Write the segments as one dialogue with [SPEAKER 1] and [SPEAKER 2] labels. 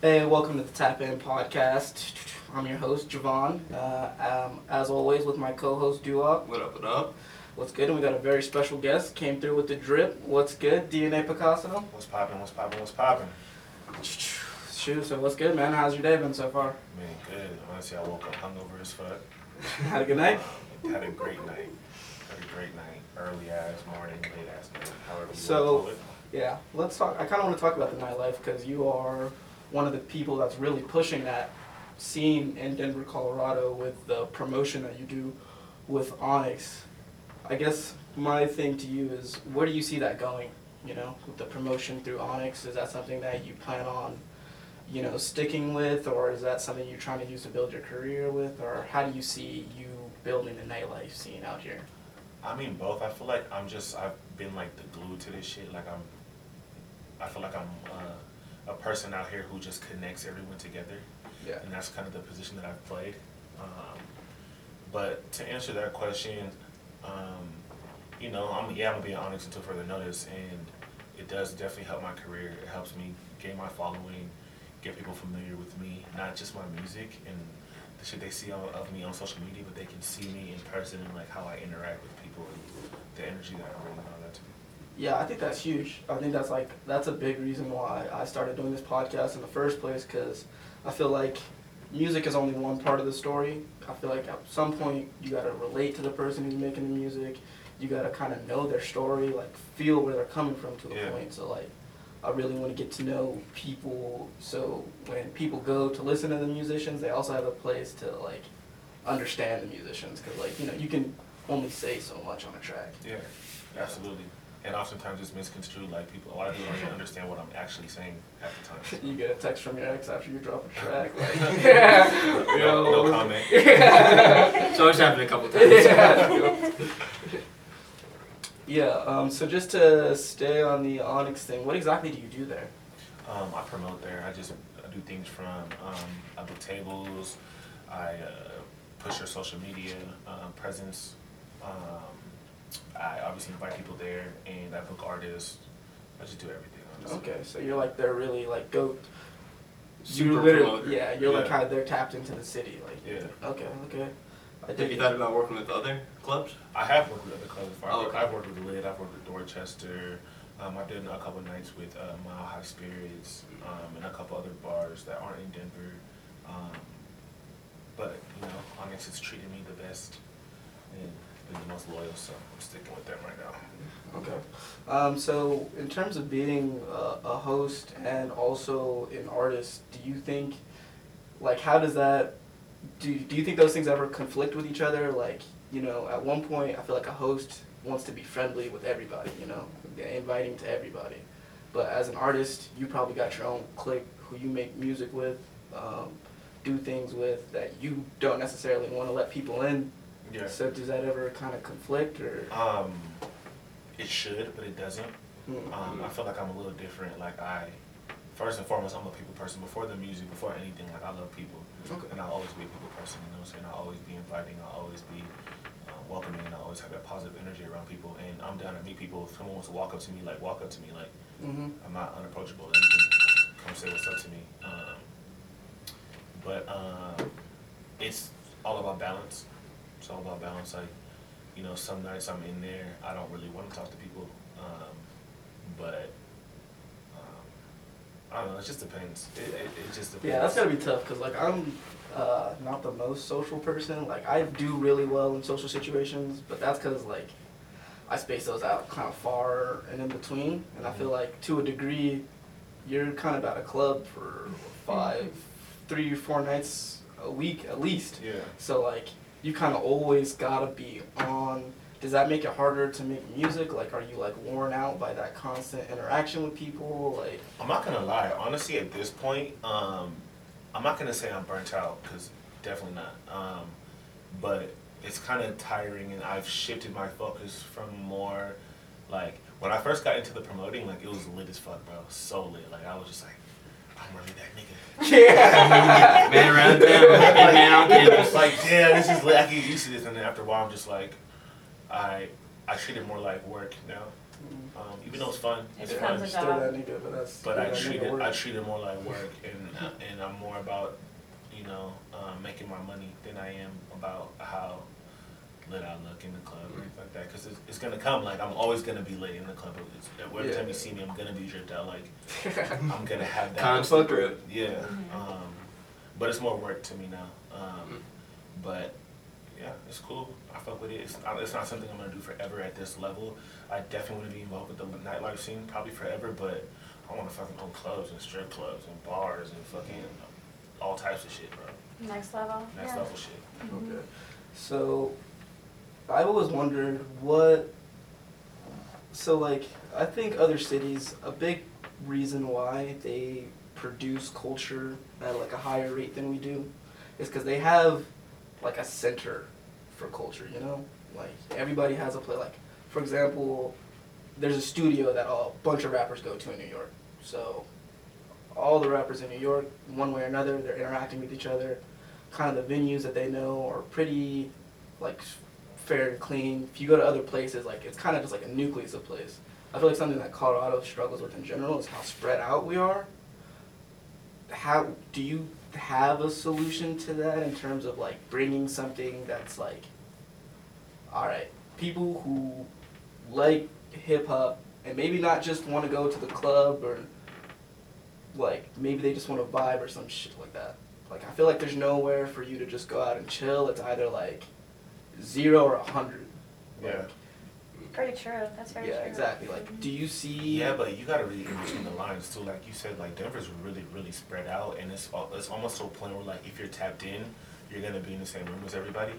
[SPEAKER 1] Hey, welcome to the Tap In podcast. I'm your host, Javon. Uh, um, as always, with my co-host Duop.
[SPEAKER 2] What up, what up?
[SPEAKER 1] What's good? And we got a very special guest. Came through with the drip. What's good? DNA Picasso.
[SPEAKER 3] What's popping? What's popping? What's popping?
[SPEAKER 1] Shoot. So what's good, man? How's your day been so far?
[SPEAKER 3] Man, good. Honestly, I woke up hungover as fuck.
[SPEAKER 1] Had a good night.
[SPEAKER 3] Um, had a great night. Had a great night. Early ass morning, late ass night. However you
[SPEAKER 1] So-
[SPEAKER 3] want to call it.
[SPEAKER 1] Yeah. Let's talk. I kind of want to talk about the nightlife because you are one of the people that's really pushing that scene in Denver, Colorado, with the promotion that you do with Onyx. I guess my thing to you is, where do you see that going? You know, with the promotion through Onyx, is that something that you plan on, you know, sticking with, or is that something you're trying to use to build your career with, or how do you see you building the nightlife scene out here?
[SPEAKER 3] I mean both. I feel like I'm just I've been like the glue to this shit. Like I'm I feel like I'm uh, a person out here who just connects everyone together.
[SPEAKER 1] Yeah.
[SPEAKER 3] and that's kind of the position that I've played. Um, but to answer that question, um, you know, I'm yeah, I'm gonna be honest until further notice, and it does definitely help my career. It helps me gain my following, get people familiar with me, not just my music and the shit they see of of me on social media, but they can see me in person and like how I interact with people and the energy that I bring and all that too.
[SPEAKER 1] Yeah, I think that's huge. I think that's like that's a big reason why I started doing this podcast in the first place because I feel like music is only one part of the story. I feel like at some point you gotta relate to the person who's making the music. You gotta kind of know their story, like feel where they're coming from to a
[SPEAKER 3] Yeah.
[SPEAKER 1] point. So like, I really want to get to know people. So when people go to listen to the musicians, they also have a place to like understand the musicians because like you know you can only say so much on a track.
[SPEAKER 3] Yeah, absolutely. And oftentimes it's misconstrued. Like people, a lot of people don't even understand what I'm actually saying half the time.
[SPEAKER 1] You get a text from your ex after you drop a track, like, yeah,
[SPEAKER 3] No, no comment.
[SPEAKER 1] Yeah.
[SPEAKER 2] So it's happened a couple times.
[SPEAKER 1] yeah. yeah. Um. So just to stay on the Onyx thing, what exactly do you do there?
[SPEAKER 3] Um, I promote there. I just I do things from um, I book tables. I uh, push your social media um, presence. Um, I obviously invite people there, and I book artists. I just do everything. Honestly.
[SPEAKER 1] Okay, so you're like they're really like go.
[SPEAKER 2] Super
[SPEAKER 1] you're literally,
[SPEAKER 2] promoter.
[SPEAKER 1] yeah, you're like
[SPEAKER 3] Yeah.
[SPEAKER 1] how they're tapped into the city, like.
[SPEAKER 3] Yeah.
[SPEAKER 1] Okay. Okay. I
[SPEAKER 2] Have
[SPEAKER 1] dig
[SPEAKER 2] you
[SPEAKER 1] it.
[SPEAKER 2] thought about working with other clubs?
[SPEAKER 3] I have worked with other clubs before.
[SPEAKER 2] Oh,
[SPEAKER 3] I've,
[SPEAKER 2] okay.
[SPEAKER 3] I've worked with Lid. I've worked with Dorchester. Um, I've done a couple nights with uh, Mile High Spirits um, and a couple other bars that aren't in Denver. Um, but you know, Onyx has treated me the best and been the most loyal, so I'm sticking with them right now.
[SPEAKER 1] Okay. Um, so, in terms of being a, a host and also an artist, do you think, like, how does that, do, do you think those things ever conflict with each other? Like, you know, at one point, I feel like a host wants to be friendly with everybody, you know, inviting to everybody. But as an artist, you probably got your own clique who you make music with, um, do things with that you don't necessarily want to let people in.
[SPEAKER 3] Yeah.
[SPEAKER 1] So, does that ever kind of conflict or?
[SPEAKER 3] Um, it should, but it doesn't.
[SPEAKER 1] Hmm.
[SPEAKER 3] Um, I feel like I'm a little different. Like I, first and foremost, I'm a people person. Before the music, before anything, like I love people,
[SPEAKER 1] Okay.
[SPEAKER 3] and I'll always be a people person. You know what I'm saying? I'll always be inviting. I'll always be uh, welcoming, and I always have that positive energy around people. And I'm down to meet people. If someone wants to walk up to me, like walk up to me, like
[SPEAKER 1] Mm-hmm.
[SPEAKER 3] I'm not unapproachable. And you can come say what's up to me. Um, but um, it's all about balance. It's all about balance. Like, you know, some nights I'm in there, I don't really want to talk to people. Um, but um, I don't know. It just depends. It, it, it just depends.
[SPEAKER 1] Yeah, that's gotta be tough because like I'm uh, not the most social person. Like I do really well in social situations, but that's because like I space those out kind of far and in between, and I feel like to a degree, you're kind of at a club for five, three or four nights a week at least.
[SPEAKER 3] Yeah.
[SPEAKER 1] So like you kind of always gotta be on. Does that make it harder to make music? Like, are you like worn out by that constant interaction with people? Like,
[SPEAKER 3] I'm not gonna lie. Honestly, at this point, um, I'm not gonna say I'm burnt out because definitely not. Um, but it's kind of tiring, and I've shifted my focus from more like when I first got into the promoting. Like it was lit as fuck, bro. So lit. Like I was just like, I'm really that nigga.
[SPEAKER 1] yeah.
[SPEAKER 2] Man around town, man on campus.
[SPEAKER 3] like damn, this is lit. I get used to this, and then after a while, I'm just like, I I treat it more like work now. Um, even though it's fun,
[SPEAKER 4] It
[SPEAKER 3] it's
[SPEAKER 1] Yeah,
[SPEAKER 4] becomes
[SPEAKER 3] fun.
[SPEAKER 4] a
[SPEAKER 1] just
[SPEAKER 4] job.
[SPEAKER 1] that into it, but that's.
[SPEAKER 3] But I
[SPEAKER 1] that
[SPEAKER 3] treat it,
[SPEAKER 1] work.
[SPEAKER 3] I treat it more like work, and uh, and I'm more about, you know, um, making my money than I am about how lit I look in the club or anything like that. Because it's, it's gonna come. Like I'm always gonna be lit in the club. It's, every
[SPEAKER 1] Yeah.
[SPEAKER 3] time you see me, I'm gonna be dripped out. Like I'm gonna have that.
[SPEAKER 2] Constant drip.
[SPEAKER 3] Yeah.
[SPEAKER 4] Mhm.
[SPEAKER 3] Um, but it's more work to me now. Um,
[SPEAKER 2] Mm.
[SPEAKER 3] but yeah, it's cool. I fuck with it. It's not, it's not something I'm gonna do forever at this level. I definitely want to be involved with the nightlife scene probably forever, but I want to fucking own clubs and strip clubs and bars and fucking all types of shit, bro.
[SPEAKER 4] Next level.
[SPEAKER 3] Next
[SPEAKER 4] yeah.
[SPEAKER 3] level shit.
[SPEAKER 4] Mhm.
[SPEAKER 1] Okay. So, I've always wondered what. So, like, I think other cities, a big reason why they produce culture at like a higher rate than we do is because they have like a center for culture, you know? Like, everybody has a play. Like, for example, there's a studio that a bunch of rappers go to in New York. So, all the rappers in New York, one way or another, they're interacting with each other. Kind of the venues that they know are pretty, like, fair and clean. If you go to other places, like, it's kind of just like a nucleus of place. I feel like something that Colorado struggles with in general is how spread out we are. How do you have a solution to that in terms of like bringing something that's like, all right, people who like hip hop and maybe not just want to go to the club or like maybe they just want to vibe or some shit like that. Like I feel like there's nowhere for you to just go out and chill. It's either like zero or a hundred.
[SPEAKER 3] Yeah.
[SPEAKER 4] Pretty true. That's very
[SPEAKER 1] Yeah,
[SPEAKER 4] true.
[SPEAKER 1] exactly. Like, do you see?
[SPEAKER 3] Yeah, but you gotta read in between the lines too. Like you said, like Denver's really, really spread out, and it's al- it's almost to a point where like if you're tapped in, you're gonna be in the same room as everybody.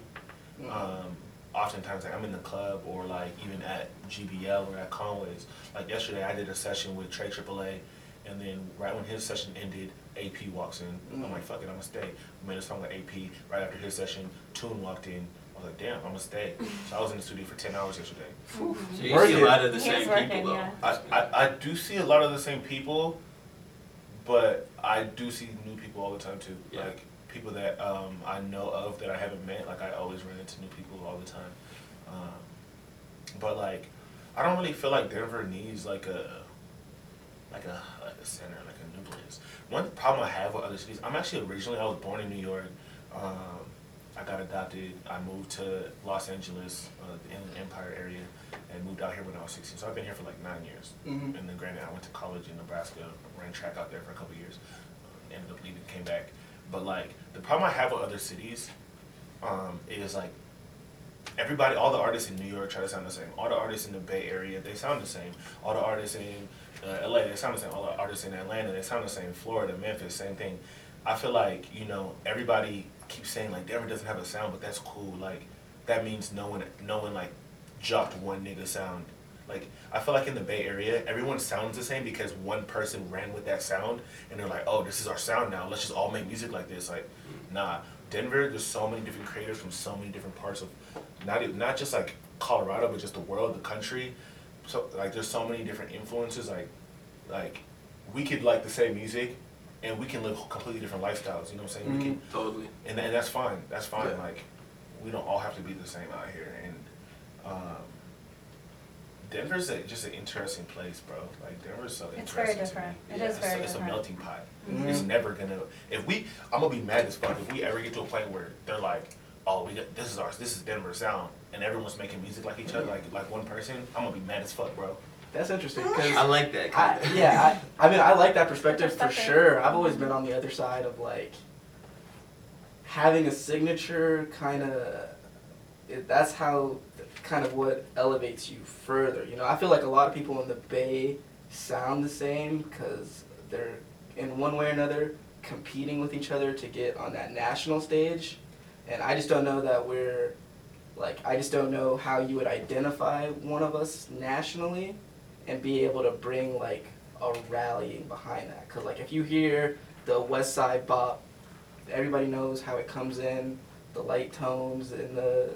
[SPEAKER 1] Mm.
[SPEAKER 3] Um, oftentimes, like I'm in the club or like even at GBL or at Conway's. Like yesterday, I did a session with Trey AAA, and then right when his session ended, AP walks in. I'm
[SPEAKER 1] Mm.
[SPEAKER 3] like, fuck it, I'm gonna stay. We made a song with AP. Right after his session, Tune walked in. I was like, damn, I'm gonna stay. So I was in the studio for ten hours yesterday.
[SPEAKER 2] So you
[SPEAKER 1] Work
[SPEAKER 2] see a lot of the
[SPEAKER 4] He
[SPEAKER 2] same
[SPEAKER 4] is working,
[SPEAKER 2] people though.
[SPEAKER 4] yeah.
[SPEAKER 3] I, I, I do see a lot of the same people, but I do see new people all the time too.
[SPEAKER 2] Yeah.
[SPEAKER 3] Like people that um, I know of that I haven't met. Like I always run into new people all the time. Um, but like, I don't really feel like Denver needs like a like a like a center, like a nucleus. One problem I have with other cities, I'm actually originally I was born in New York. Um, I got adopted. I moved to Los Angeles, uh, the Inland Empire area, and moved out here when I was 16. So I've been here for like nine years.
[SPEAKER 1] Mhm.
[SPEAKER 3] And then granted, I went to college in Nebraska, ran track out there for a couple years, uh, ended up leaving, came back. But like the problem I have with other cities um, is like everybody, all the artists in New York try to sound the same. All the artists in the Bay Area, they sound the same. All the artists in uh, LA, they sound the same. All the artists in Atlanta, they sound the same. Florida, Memphis, same thing. I feel like you know everybody keeps saying like Denver doesn't have a sound, but that's cool. Like that means no one, no one like jocked one nigga sound. Like I feel like in the Bay Area, everyone sounds the same because one person ran with that sound, and they're like, "Oh, this is our sound now. Let's just all make music like this." Like, nah. Denver, there's so many different creators from so many different parts of, not not just like Colorado, but just the world, the country. So like, there's so many different influences. Like, like we could like the same music, and we can live completely different lifestyles. You know what I'm saying? We can
[SPEAKER 2] Totally.
[SPEAKER 3] and, and that's fine. That's fine.
[SPEAKER 1] Yeah.
[SPEAKER 3] Like, we don't all have to be the same out here. And um, Denver's a, just an interesting place, bro. Like Denver's so
[SPEAKER 4] It's very
[SPEAKER 3] interesting. to me.
[SPEAKER 4] different. It
[SPEAKER 3] yeah,
[SPEAKER 4] is
[SPEAKER 3] it's,
[SPEAKER 4] very
[SPEAKER 3] it's
[SPEAKER 4] different.
[SPEAKER 3] It's a melting pot.
[SPEAKER 1] Mhm.
[SPEAKER 3] It's never gonna. If we, I'm gonna be mad as fuck if we ever get to a point where they're like, oh, we got this is ours. This is Denver sound, and everyone's making music like each other, like like one person. I'm gonna be mad as fuck, bro.
[SPEAKER 1] That's interesting because
[SPEAKER 2] I like that
[SPEAKER 1] I,
[SPEAKER 2] of.
[SPEAKER 1] yeah, I, I mean, I like that perspective for sure. I've always been on the other side of like having a signature kind of. That's how kind of what elevates you further. You know, I feel like a lot of people in the Bay sound the same because they're in one way or another competing with each other to get on that national stage, and I just don't know that we're like I just don't know how you would identify one of us nationally and be able to bring like a rallying behind that. Cause like if you hear the West Side bop, everybody knows how it comes in, the light tones and the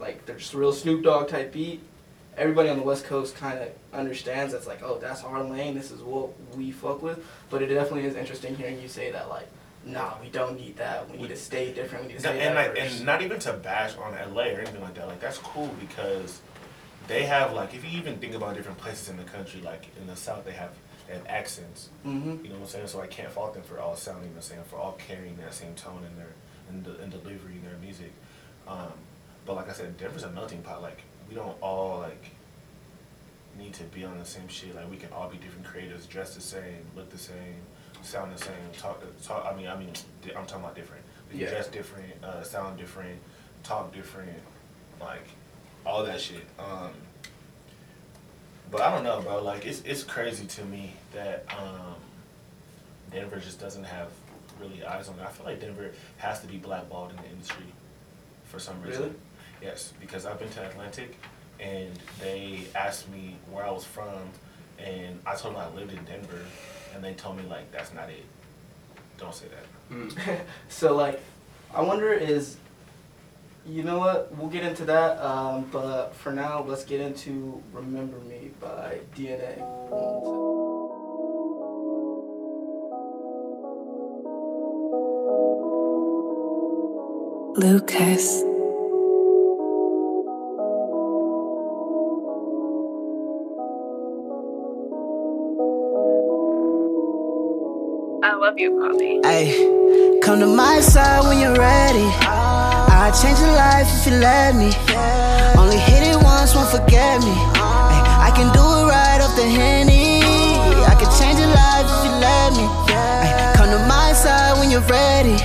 [SPEAKER 1] like they're just real Snoop Dogg type beat. Everybody on the West Coast kind of understands that's like, oh, that's our lane. This is what we fuck with. But it definitely is interesting hearing you say that like, nah, we don't need that. We need to stay different. We need to stay
[SPEAKER 3] and, like, and not even to bash on LA or anything like that. Like that's cool because they have like if you even think about different places in the country, like in the South, they have they have accents.
[SPEAKER 1] Mm-hmm.
[SPEAKER 3] You know what I'm saying? So I can't fault them for all sounding the same, for all carrying that same tone in their in, the, in delivering their music. Um, but like I said, Denver's a melting pot. Like we don't all like need to be on the same shit. Like we can all be different creators, dress the same, look the same, sound the same, talk. talk I mean, I mean, I'm talking about different. We can
[SPEAKER 1] Yeah.
[SPEAKER 3] dress different, uh, sound different, talk different, like all that shit. Um, but I don't know, bro. Like it's it's crazy to me that um, Denver just doesn't have really eyes on it. I feel like Denver has to be blackballed in the industry for some reason.
[SPEAKER 1] Really?
[SPEAKER 3] Yes, because I've been to Atlantic and they asked me where I was from and I told them I lived in Denver and they told me like that's not it. Don't say that.
[SPEAKER 1] so like, I wonder is, you know what? We'll get into that. Um, but for now, let's get into "Remember Me" by DNA.
[SPEAKER 5] Lucas.
[SPEAKER 6] I love you, Poppy.
[SPEAKER 7] Ay, come to my side when you're ready. Change your life if you let me. Only hit it once, won't forget me. I can do it right off the henny. I can change your life if you let me. Come to my side when you're ready.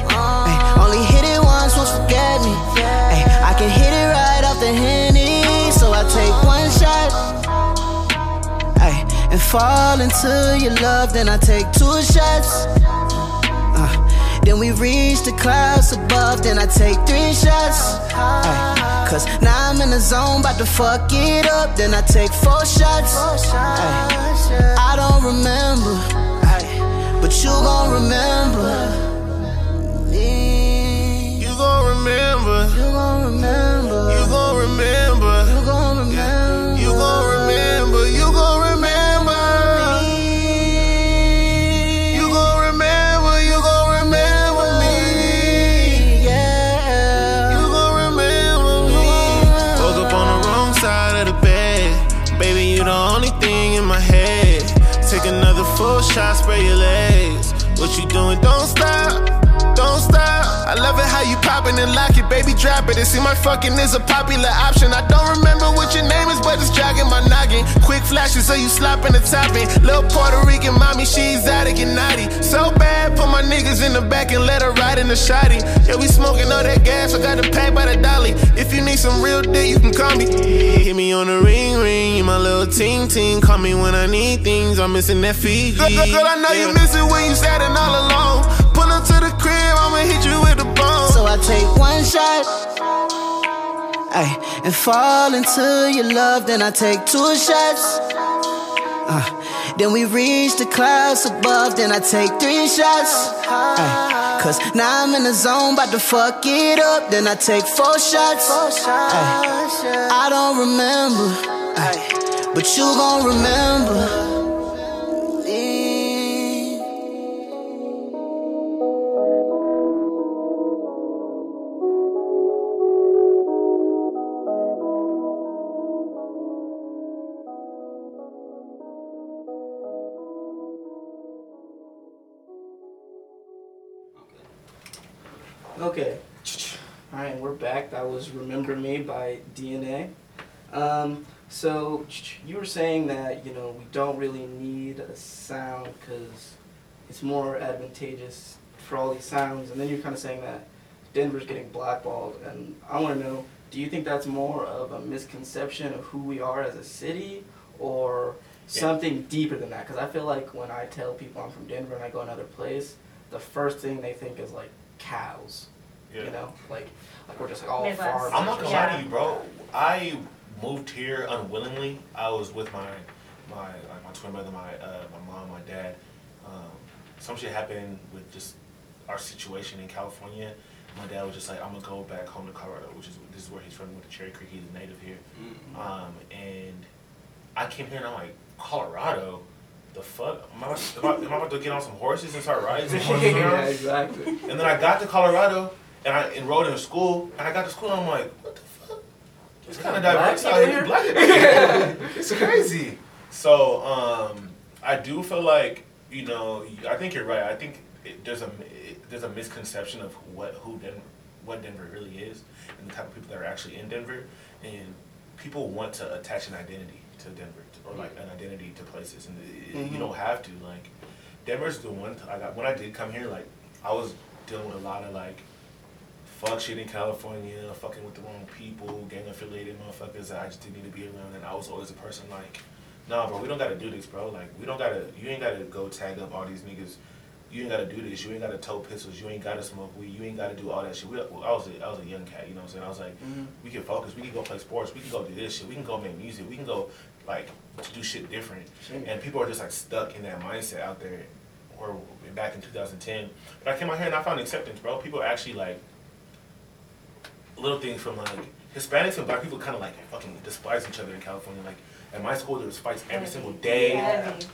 [SPEAKER 7] Only hit it once, won't forget me. I can hit it right off the henny. So I take one shot. And fall into your love, then I take two shots. Then we reach the clouds above, then I take three shots. Ay, Cause now I'm in the zone, about to fuck it up, then I take four shots. Ay, I don't remember, ay, but you gon' remember.
[SPEAKER 8] You gon' remember.
[SPEAKER 7] You gon' remember.
[SPEAKER 8] You doing? Don't you poppin' and lock it, baby. Drop it. It seem like fucking is a popular option. I don't remember what your name is, but it's jogging my noggin. Quick flashes, so you slopping the topping. Little Puerto Rican mommy, she exotic and naughty. So bad, put my niggas in the back and let her ride in the shotty. Yeah, we smoking all that gas, I got the pack by the dolly. If you need some real dick, you can call me. Hit me on the ring ring, you my little ting ting. Call me when I need things, I'm missing that Fiji. Girl, girl, I know you miss it when you standing all alone. Pull up to the crib, I'ma hit you with a.
[SPEAKER 7] So I take one shot, ay, and fall into your love. Then I take two shots. Uh, then we reach the clouds above. Then I take three shots. Ay, Cause now I'm in the zone, about to fuck it up. Then I take four shots. Ay, I don't remember, ay, but you gon' remember.
[SPEAKER 1] Okay. All right, we're back. That was "Remember Me" by DNA. Um, so you were saying that you know we don't really need a sound because it's more advantageous for all these sounds, and then you're kind of saying that Denver's getting blackballed, and I want to know: Do you think that's more of a misconception of who we are as a city, or something deeper than that? Because I feel like when I tell people I'm from Denver and I go another place, the first thing they think is like cows.
[SPEAKER 3] Yeah.
[SPEAKER 1] You know, like like we're just like all
[SPEAKER 4] Midwest.
[SPEAKER 1] farmers.
[SPEAKER 3] I'm not gonna lie to you, bro. I moved here unwillingly. I was with my my like my twin brother, my uh, my mom, my dad. Um, some shit happened with just our situation in California. My dad was just like, I'm gonna go back home to Colorado, which is this is where he's from, with the Cherry Creek. He's a native here. Um, and I came here and I'm like, Colorado. The fuck? Am I, about, am, I, am I about to get on some horses and start riding some horses
[SPEAKER 1] yeah, exactly.
[SPEAKER 3] And then I got to Colorado and I enrolled in school and I got to school and I'm like, what the fuck? It's kind of diverse out
[SPEAKER 1] here?
[SPEAKER 3] Black it's crazy. So um, I do feel like you know. I think you're right. I think it, there's a it, there's a misconception of what who Den- what Denver really is and the type of people that are actually in Denver, and people want to attach an identity to Denver or like an identity to places, and it,
[SPEAKER 1] Mhm.
[SPEAKER 3] you don't have to. Like Denver's the one. I got when I did come here. Like I was dealing with a lot of like fuck shit in California, fucking with the wrong people, gang affiliated motherfuckers that I just didn't need to be around. And I was always a person like, nah, bro, we don't gotta do this, bro. Like, we don't gotta, you ain't gotta go tag up all these niggas. You ain't gotta do this. You ain't gotta tow pistols. You ain't gotta smoke weed. You ain't gotta do all that shit. We, well, I was a, I was a young cat, you know what I'm saying? I was like,
[SPEAKER 1] Mhm.
[SPEAKER 3] we can focus. We can go play sports. We can go do this shit. We can go make music. We can go like do shit different. And people are just like stuck in that mindset out there, or back in 2010. But I came out here and I found acceptance, bro. People actually like little things from like Hispanics and black people kind of like fucking despise each other in California. Like at my school, there was fights every single day.
[SPEAKER 4] Heavy.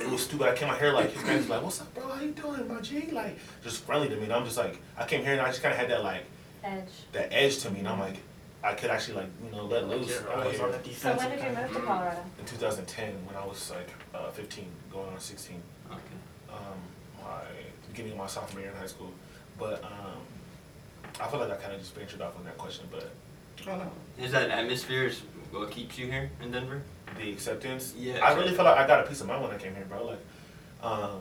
[SPEAKER 3] It was stupid. I came out here like Hispanics like, "What's up, bro? How you doing, my G?" Like just friendly to me. And I'm just like, I came here and I just kind of had that like
[SPEAKER 4] Edge.
[SPEAKER 3] that edge to me, and I'm like, I could actually like you know let loose
[SPEAKER 1] you're
[SPEAKER 3] out
[SPEAKER 1] always on the
[SPEAKER 4] So when did you move to Colorado?
[SPEAKER 3] In 2010, when I was like uh, 15, going on 16,
[SPEAKER 2] Okay.
[SPEAKER 3] um, my beginning of my sophomore year in high school. But um, I feel like I kind of just ventured off on that question, but
[SPEAKER 1] I don't know.
[SPEAKER 2] Is that atmosphere is what keeps you here in Denver?
[SPEAKER 3] the acceptance.
[SPEAKER 2] Yeah,
[SPEAKER 3] I really
[SPEAKER 2] sure.
[SPEAKER 3] feel like I got a piece of mind when I came here, bro. Like, um,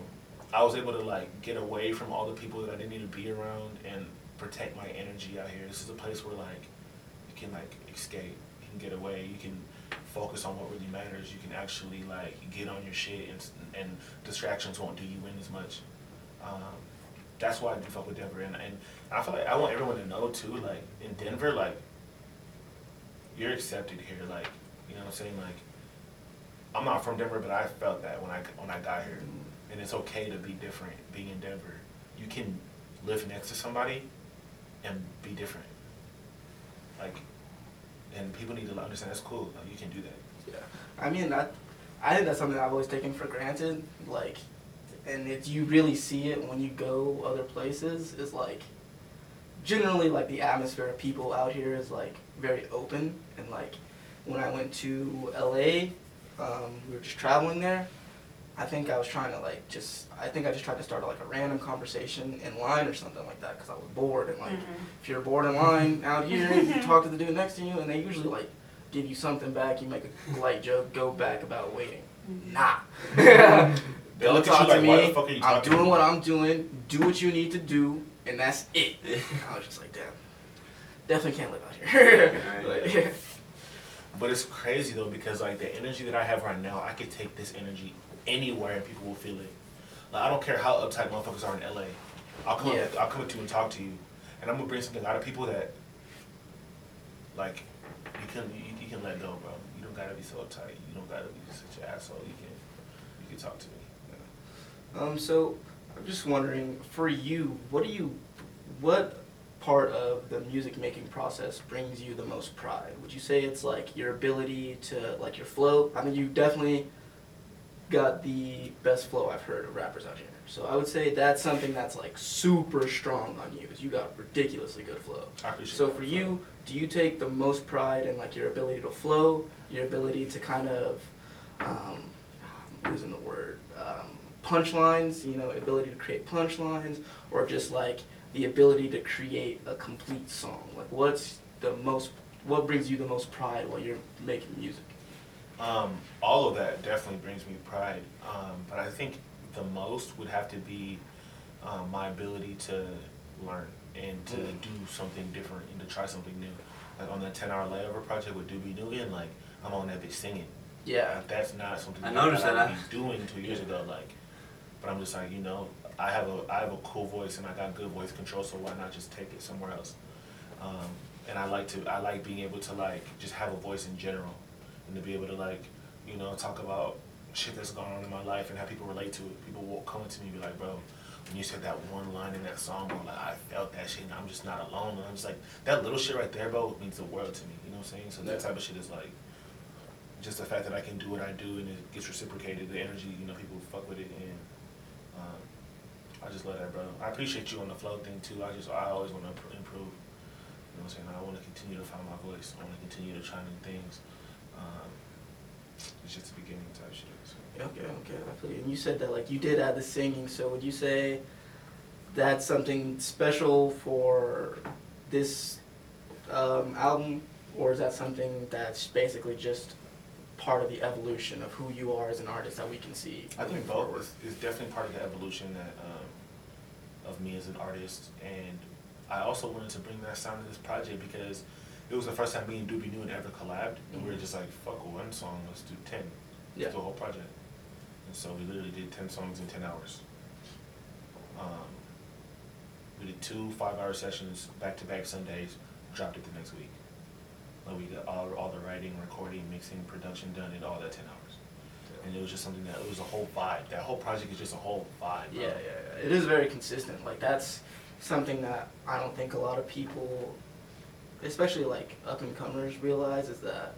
[SPEAKER 3] I was able to like get away from all the people that I didn't need to be around and protect my energy out here. This is a place where like you can like escape, you can get away, you can focus on what really matters. You can actually like get on your shit and and distractions won't do you in as much. Um, that's why I do fuck with Denver, and, and I feel like I want everyone to know too. Like in Denver, like you're accepted here. Like you know what I'm saying. Like I'm not from Denver, but I felt that when I when I got here, mm-hmm. and it's okay to be different. Being in Denver, you can live next to somebody and be different. Like, and people need to understand that's cool. Like, you can do that.
[SPEAKER 1] Yeah, I mean that. I think that's something I've always taken for granted. Like, and it's you really see it when you go other places. Is like, generally like the atmosphere of people out here is like very open and like when I went to LA, um, we were just traveling there. I think I was trying to like just I think I just tried to start like a random conversation in line or something like that because I was bored and like if you're bored in line out here you talk to the dude next to you and they usually like give you something back you make a light joke go back about waiting nah
[SPEAKER 3] They
[SPEAKER 1] don't
[SPEAKER 3] look at
[SPEAKER 1] talk
[SPEAKER 3] you
[SPEAKER 1] to
[SPEAKER 3] like, why
[SPEAKER 1] me
[SPEAKER 3] the fuck are you
[SPEAKER 1] I'm
[SPEAKER 3] talking
[SPEAKER 1] doing
[SPEAKER 3] to
[SPEAKER 1] what? I'm doing do what you need to do and that's it I was just like damn definitely can't live out here Like, yeah.
[SPEAKER 3] But it's crazy though because like the energy that I have right now, I could take this energy anywhere and people will feel it. Like I don't care how uptight motherfuckers are in LA. I'll come
[SPEAKER 1] Yeah.
[SPEAKER 3] up, I'll come up to you and talk to you, and I'm gonna bring something out of people that like you can you, you can let go, bro. You don't gotta be so uptight. You don't gotta be such an asshole. You can you can talk to me.
[SPEAKER 1] Um, so I'm just wondering, for you, what do you, what part of the music making process brings you the most pride? Would you say it's like your ability to, like your flow? I mean, you definitely got the best flow I've heard of rappers out here. So I would say that's something that's like super strong on you. Is you got ridiculously good flow.
[SPEAKER 3] I appreciate
[SPEAKER 1] So for you, do you take the most pride in like your ability to flow, your ability to kind of, um, I'm losing the word, um, punchlines, you know, ability to create punchlines, or just like the ability to create a complete song? Like what's the most, what brings you the most pride while you're making music?
[SPEAKER 3] Um, all of that definitely brings me pride, um, but I think the most would have to be um, my ability to learn and to
[SPEAKER 1] Mm.
[SPEAKER 3] do something different and to try something new. Like on that 10 hour layover project with Doobie Dugan, like I'm on that bitch singing.
[SPEAKER 1] Yeah.
[SPEAKER 3] Like, that's not something
[SPEAKER 2] I
[SPEAKER 3] that
[SPEAKER 2] noticed
[SPEAKER 3] I
[SPEAKER 2] that.
[SPEAKER 3] would be doing two years ago. Like, but I'm just like, you know, I have a I have a cool voice and I got good voice control, so why not just take it somewhere else? Um, and I like to I like being able to like just have a voice in general, and to be able to like you know talk about shit that's going on in my life and have people relate to it. People will come to me and be like, bro. When you said that one line in that song, bro, like I felt that shit, and I'm just not alone. And I'm just like, that little shit right there, bro, means the world to me. You know what I'm saying? So that type of shit is like, just the fact that I can do what I do and it gets reciprocated, the energy, you know, people fuck with it, and I just love that, bro. I appreciate you on the flow thing too. I just, I always want to improve. You know what I'm saying? I want to continue to find my voice. I want to continue to try new things. Um, it's just the beginning type shit. So.
[SPEAKER 1] Okay, okay, I feel you. And you said that like you did add the singing, so would you say that's something special for this um, album, or is that something that's basically just part of the evolution of who you are as an artist that we can see?
[SPEAKER 3] I think both is, is definitely part of the evolution that um, of me as an artist, and I also wanted to bring that sound to this project because it was the first time me and Doobie New had ever collabed, and we were
[SPEAKER 1] Mhm.
[SPEAKER 3] just like, "Fuck one song, let's do ten,
[SPEAKER 1] Yeah.
[SPEAKER 3] let's do a whole project." And so we literally did ten songs in ten hours. Um, we did two five-hour sessions back to back Sundays, dropped it the next week. Like we got all all the writing, recording, mixing, production done in all that ten hours and it was just something that it was a whole vibe. That whole project is just a whole vibe. Bro.
[SPEAKER 1] Yeah, yeah, yeah. It is very consistent. Like that's something that I don't think a lot of people, especially like up and comers, realize is that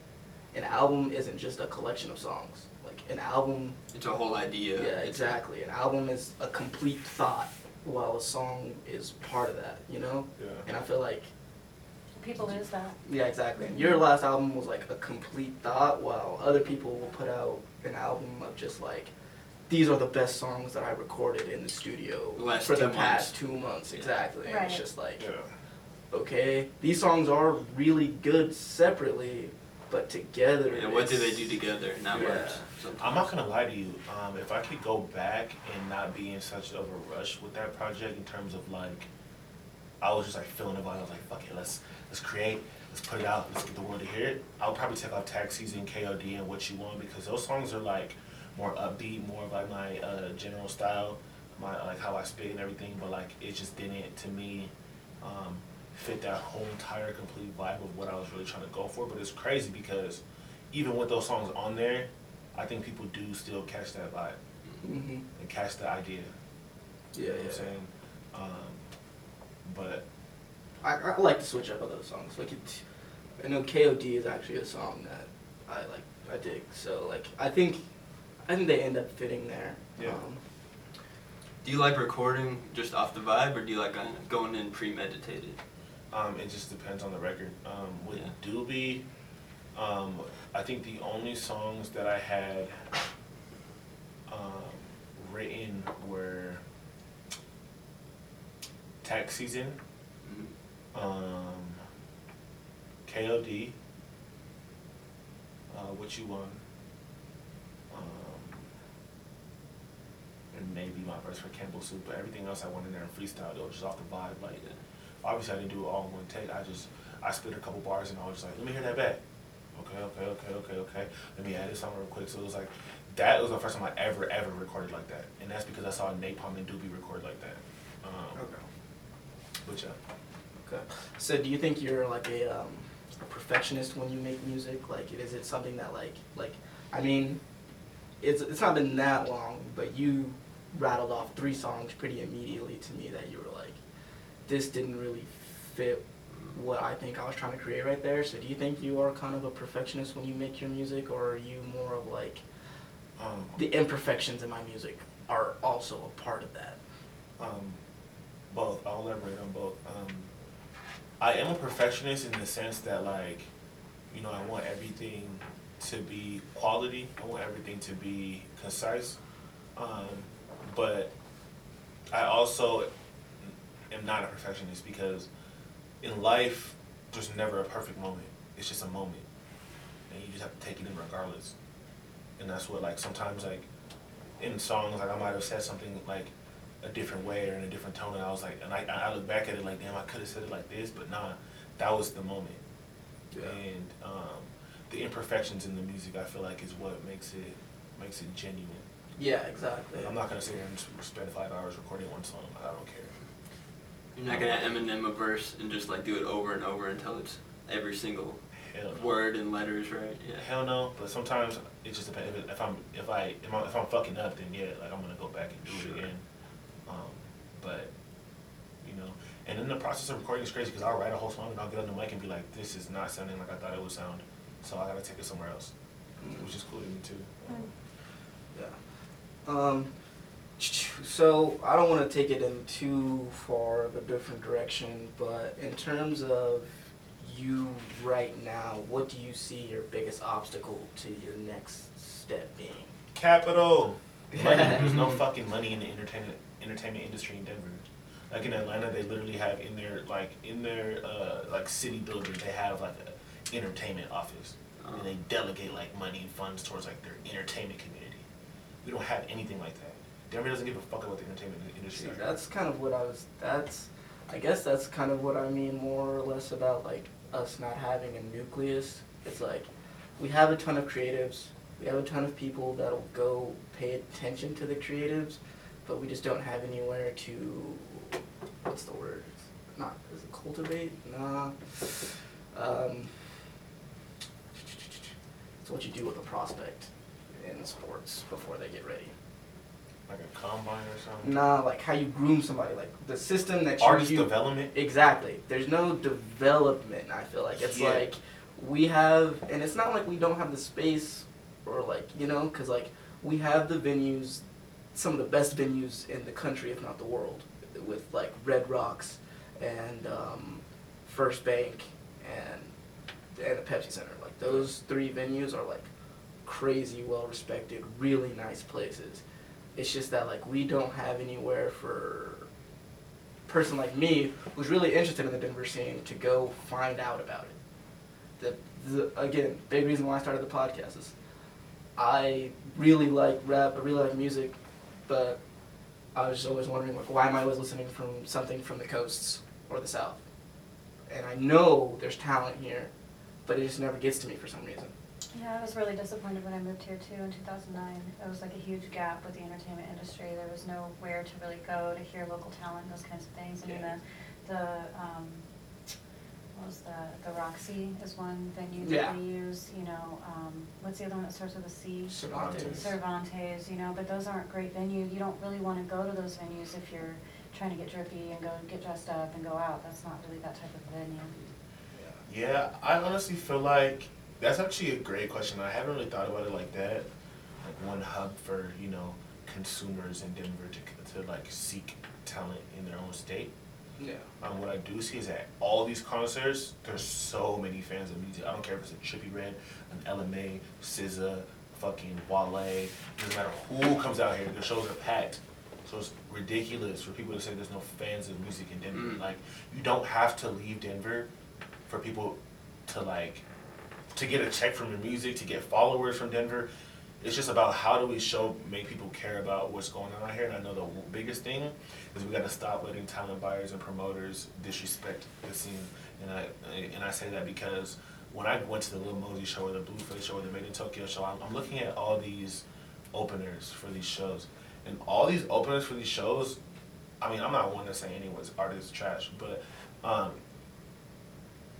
[SPEAKER 1] an album isn't just a collection of songs. Like an album,
[SPEAKER 2] It's a whole idea.
[SPEAKER 1] yeah, exactly. An album is a complete thought, while a song is part of that. You know.
[SPEAKER 3] Yeah.
[SPEAKER 1] And I feel like
[SPEAKER 4] People lose that.
[SPEAKER 1] yeah, exactly. And your last album was like a complete thought, while other people will put out an album of just like, these are the best songs that I recorded in the studio
[SPEAKER 2] The last
[SPEAKER 1] for the
[SPEAKER 2] two
[SPEAKER 1] past
[SPEAKER 2] months.
[SPEAKER 1] two months.
[SPEAKER 2] Yeah.
[SPEAKER 1] Exactly. And it's
[SPEAKER 4] Right.
[SPEAKER 1] just like,
[SPEAKER 3] Yeah.
[SPEAKER 1] okay, these songs are really good separately, but together.
[SPEAKER 2] Yeah, what do they
[SPEAKER 1] it's-
[SPEAKER 2] do together? Not
[SPEAKER 1] Yeah.
[SPEAKER 2] much. Sometimes.
[SPEAKER 3] I'm not gonna lie to you. Um, if I could go back and not be in such of a rush with that project in terms of like, I was just like feeling the vibe. I was like, fuck it, let's let's create, let's put it out, let's get the world to hear it. I would probably take off Taxis and KOD, and What You Want because those songs are like more upbeat, more of like my uh, general style, my like how I spit and everything. But like it just didn't to me um, fit that whole entire complete vibe of what I was really trying to go for. But it's crazy because even with those songs on there, I think people do still catch that vibe
[SPEAKER 1] Mhm.
[SPEAKER 3] and catch the idea.
[SPEAKER 1] Yeah,
[SPEAKER 3] You know what. I'm saying? Um, but
[SPEAKER 1] I, I like to switch up other songs. Like it, I know KOD is actually a song that I like. I dig. So like I think, I think they end up fitting there.
[SPEAKER 3] Yeah.
[SPEAKER 1] Um,
[SPEAKER 2] Do you like recording just off the vibe, or do you like going- going in premeditated?
[SPEAKER 3] um, it just depends on the record. Um, with
[SPEAKER 2] Yeah.
[SPEAKER 3] Doobie, um, I think the only songs that I had um, written were Tax Season, um, KOD, uh, What You Want, um, and maybe my verse for Campbell Soup, but everything else I went in there and freestyle. Was just off the vibe. Like, obviously I didn't do it all in one take. I just, I spit a couple bars and I was just like, let me hear that back. Okay, okay, okay, okay, okay. Let me add this song real quick. So it was like, that was the first time I ever, ever recorded like that. And that's because I saw Napalm and Doobie record like that. Um,
[SPEAKER 1] okay.
[SPEAKER 3] But yeah.
[SPEAKER 1] Okay. So do you think you're like a, um, a perfectionist when you make music? Like, is it something that like, like, I mean, it's it's not been that long, but you rattled off three songs pretty immediately to me that you were like, this didn't really fit what I think I was trying to create right there. So do you think you are kind of a perfectionist when you make your music, or are you more of like
[SPEAKER 3] Um,
[SPEAKER 1] the imperfections in my music are also a part of that?
[SPEAKER 3] Um, both. I'll elaborate on both. Um, I am a perfectionist in the sense that, like, you know, I want everything to be quality. I want everything to be concise. Um, but I also am not a perfectionist because in life, there's never a perfect moment. It's just a moment, and you just have to take it in regardless. And that's what, like, sometimes, like, in songs, like I might have said something like a different way or in a different tone, and I was like, and I, I look back at it like, damn, I could have said it like this, but nah, that was the moment. Yeah. And um, the imperfections in the music, I feel like, is what makes it makes it genuine.
[SPEAKER 1] Yeah, exactly.
[SPEAKER 3] Like, I'm not gonna sit here and spend five hours recording one song. I don't care.
[SPEAKER 2] You're not gonna Eminem a verse and just like do it over and over until it's every single
[SPEAKER 3] no.
[SPEAKER 2] word and letters right. Yeah.
[SPEAKER 3] Hell no. But sometimes it just depends. If, if I'm if I if I'm, if I'm fucking up, then yeah, like I'm gonna go back and do
[SPEAKER 2] Sure.
[SPEAKER 3] it again. But you know, and in the process of recording is crazy because I'll write a whole song and I'll get on the mic and be like, this is not sounding like I thought it would sound, so I gotta take it somewhere else, which is cool to me too.
[SPEAKER 1] Yeah. Um, so I don't want to take it in too far of a different direction, but in terms of you right now, what do you see your biggest obstacle to your next step being?
[SPEAKER 3] Capital. Money. There's no fucking money in the entertainment entertainment industry in Denver. Like in Atlanta, they literally have in their like in their uh, like city building, they have like an entertainment office, and they delegate like money and funds towards like their entertainment community. We don't have anything like that. Denver doesn't give a fuck about the entertainment industry.
[SPEAKER 1] See, that's kind of what I was. That's, I guess that's kind of what I mean more or less about like us not having a nucleus. It's like we have a ton of creatives, we have a ton of people that'll go pay attention to the creatives, but we just don't have anywhere to. What's the word? Not is it cultivate? Nah. Um, it's what you do with a prospect in sports before they get ready.
[SPEAKER 3] like a combine or something.
[SPEAKER 1] Nah, like how you groom somebody, like the system that you
[SPEAKER 3] Artist
[SPEAKER 1] you-
[SPEAKER 3] development.
[SPEAKER 1] Exactly. There's no development. I feel like it's
[SPEAKER 3] Yeah.
[SPEAKER 1] like we have, and it's not like we don't have the space, or like you know, because like we have the venues, some of the best venues in the country, if not the world, with like Red Rocks, and um, First Bank, and and the Pepsi Center. Like those three venues are like crazy, well respected, really nice places. It's just that like we don't have anywhere for a person like me who's really interested in the Denver scene to go find out about it. The, the again, big reason why I started the podcast is I really like rap, I really like music, but I was just always wondering like why am I always listening from something from the coasts or the south? And I know there's talent here, but it just never gets to me for some reason.
[SPEAKER 4] Yeah, I was really disappointed when I moved here too in two thousand nine. It was like a huge gap with the entertainment industry. There was nowhere to really go to hear local talent, those kinds of things. I mean,
[SPEAKER 1] Yeah.
[SPEAKER 4] the, the, um, was the, the Roxy is one venue
[SPEAKER 1] Yeah.
[SPEAKER 4] that they use, you know, um, what's the other one that starts with a C?
[SPEAKER 1] Cervantes.
[SPEAKER 4] Cervantes, you know, but those aren't great venue. You don't really wanna go to those venues if you're trying to get drippy and go get dressed up and go out. That's not really that type of venue.
[SPEAKER 3] Yeah, I honestly feel like that's actually a great question. I haven't really thought about it like that. Like one hub for you know consumers in Denver to to like seek talent in their own state.
[SPEAKER 1] Yeah.
[SPEAKER 3] Um, what I do see is that all these concerts, there's so many fans of music. I don't care if it's a Trippie Redd, an LMA, SZA, fucking Wale. Doesn't matter who comes out here. The shows are packed. So it's ridiculous for people to say there's no fans of music in Denver.
[SPEAKER 2] Mm.
[SPEAKER 3] Like you don't have to leave Denver for people to like to get a check from your music, to get followers from Denver. It's just about how do we show, make people care about what's going on out here. And I know the biggest thing is we got to stop letting talent buyers and promoters disrespect the scene. And I and I say that because when I went to the Lil Mosey show or the Blueface show or the Madeintyo show, I'm, I'm looking at all these openers for these shows, and all these openers for these shows. I mean, I'm not one to say anyone's artist is trash, but um,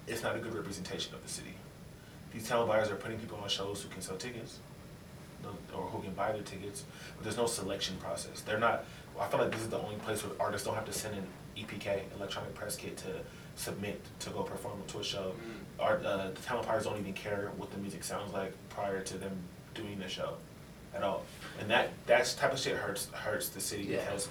[SPEAKER 3] it's not a good representation of the city. These talent buyers are putting people on shows who can sell tickets, or who can buy their tickets, but there's no selection process. They're not. I feel like this is the only place where artists don't have to send an EPK, electronic press kit, to submit to go perform to a show. Art, uh, the talent buyers don't even care what the music sounds like prior to them doing the show, at all. And that that type of shit hurts hurts the city
[SPEAKER 1] Yeah.
[SPEAKER 3] because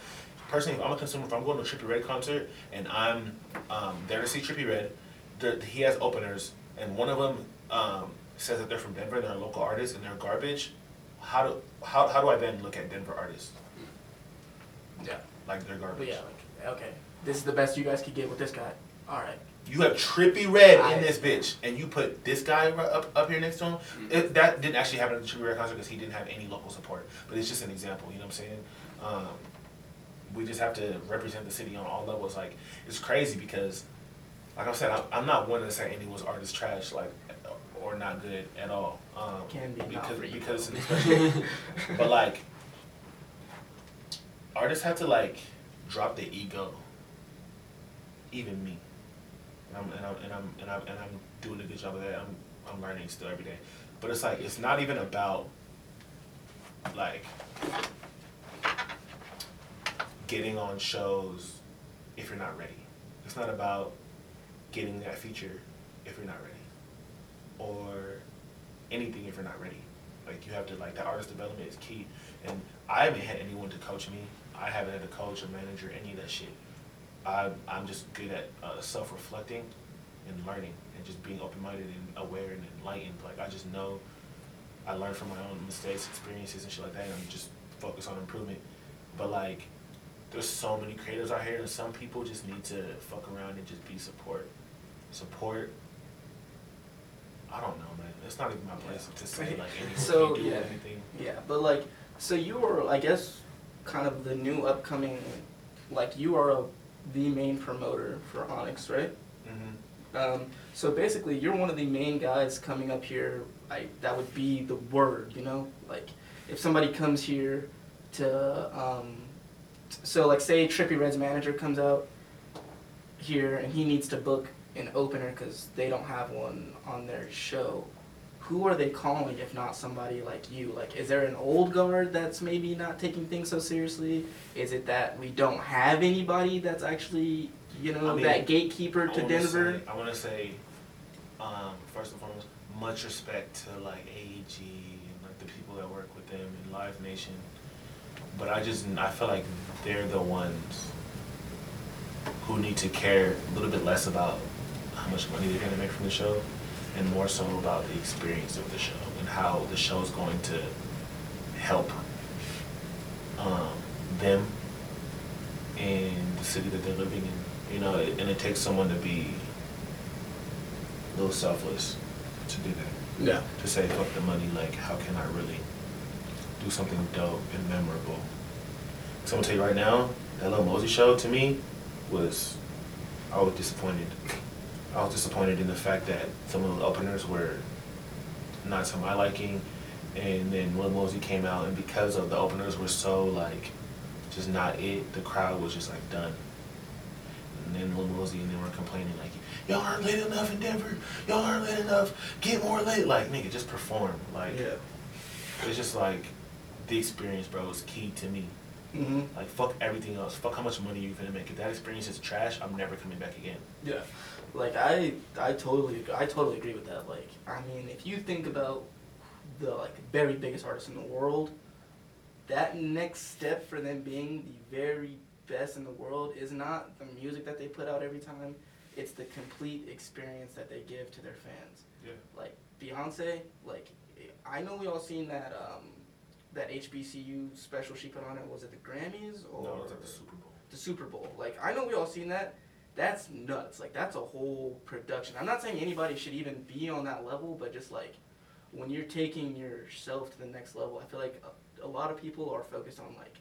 [SPEAKER 3] personally, if I'm a consumer, if I'm going to a Trippie Redd concert and I'm um, there to see Trippie Redd, the, he has openers, and one of them um, says that they're from Denver, they're a local artist, and they're garbage. How do how, how do I then look at Denver artists
[SPEAKER 1] Yeah.
[SPEAKER 3] like they're
[SPEAKER 1] But
[SPEAKER 3] garbage?
[SPEAKER 1] yeah, like okay, this is the best you guys could get with this guy. All right.
[SPEAKER 3] You have Trippie Redd
[SPEAKER 1] I-
[SPEAKER 3] in this bitch, and you put this guy ri- up up here next to him. It, that didn't actually happen at the Trippie Redd concert because he didn't have any local support. But it's just an example. You know what I'm saying? Um, we just have to represent the city on all levels. Like it's crazy because, like I said, I'm, I'm not one to say anyone's art is trash, like or not good at all. Um,
[SPEAKER 1] Can be, not
[SPEAKER 3] because
[SPEAKER 1] for you,
[SPEAKER 3] because
[SPEAKER 1] though.
[SPEAKER 3] especially, but like artists have to like drop the ego. Even me and I'm and I'm and I'm and I'm, and I'm doing a good job of that. I'm I'm learning still every day, but it's like it's not even about like getting on shows if you're not ready. It's not about getting that feature if you're not ready, or anything if you're not ready. Like you have to like that artist development is key, and I haven't had anyone to coach me. I haven't had a coach, a manager, any of that shit. I, I'm just good at uh, self-reflecting and learning and just being open minded and aware and enlightened. Like I just know I learn from my own mistakes, experiences, and shit like that, and I'm just focus on improvement. But like, there's so many creators out here, and some people just need to fuck around and just be support. Support. I don't know, man. It's not even my place to say like anything
[SPEAKER 1] So,
[SPEAKER 3] do
[SPEAKER 1] yeah.
[SPEAKER 3] anything.
[SPEAKER 1] Yeah, but like, so you are, I guess, kind of the new upcoming, like you are a, the main promoter for Onyx, right?
[SPEAKER 3] hmm
[SPEAKER 1] Um, so basically, you're one of the main guys coming up here. I that would be the word, you know. Like, if somebody comes here to, um, so like say Trippie Redd's manager comes out here and he needs to book an opener because they don't have one on their show. Who are they calling if not somebody like you? Like, is there an old guard that's maybe not taking things so seriously? Is it that we don't have anybody that's actually, you know,
[SPEAKER 3] I mean,
[SPEAKER 1] that gatekeeper
[SPEAKER 3] I
[SPEAKER 1] to
[SPEAKER 3] wanna
[SPEAKER 1] Denver?
[SPEAKER 3] Say, I want to say, um, first and foremost, much respect to like AEG and like the people that work with them and Live Nation. But I just I feel like they're the ones who need to care a little bit less about much money they're gonna make from the show, and more so about the experience of the show and how the show is going to help um, them in the city that they're living in. You know, and it takes someone to be a little selfless to do that.
[SPEAKER 1] Yeah.
[SPEAKER 3] To say, fuck the money, like, how can I really do something dope and memorable? So I'm gonna tell you right now, that little Mosey show to me was, I was disappointed. I was disappointed in the fact that some of the openers were not to my liking, and then Lil Mosey came out, and because of the openers were so like, just not it, the crowd was just like done. And then Lil Mosey and they were complaining like, y'all aren't lit enough in Denver, y'all aren't lit enough, get more lit. Like nigga, just perform. Like
[SPEAKER 1] Yeah.
[SPEAKER 3] it's just like the experience, bro, is key to me.
[SPEAKER 1] hmm
[SPEAKER 3] Like fuck everything else. Fuck how much money you're gonna make. If that experience is trash, I'm never coming back again.
[SPEAKER 1] Yeah. Like I, I totally, I totally agree with that. Like, I mean, if you think about the like very biggest artists in the world, that next step for them being the very best in the world is not the music that they put out every time. It's the complete experience that they give to their fans.
[SPEAKER 3] Yeah.
[SPEAKER 1] Like Beyonce, like I know we all seen that um, that HBCU special she put on it. Was it the Grammys or
[SPEAKER 3] No, it's like the Super Bowl.
[SPEAKER 1] the Super Bowl. Like I know we all seen that. That's nuts. Like that's a whole production. I'm not saying anybody should even be on that level, but just like when you're taking yourself to the next level, I feel like a, a lot of people are focused on like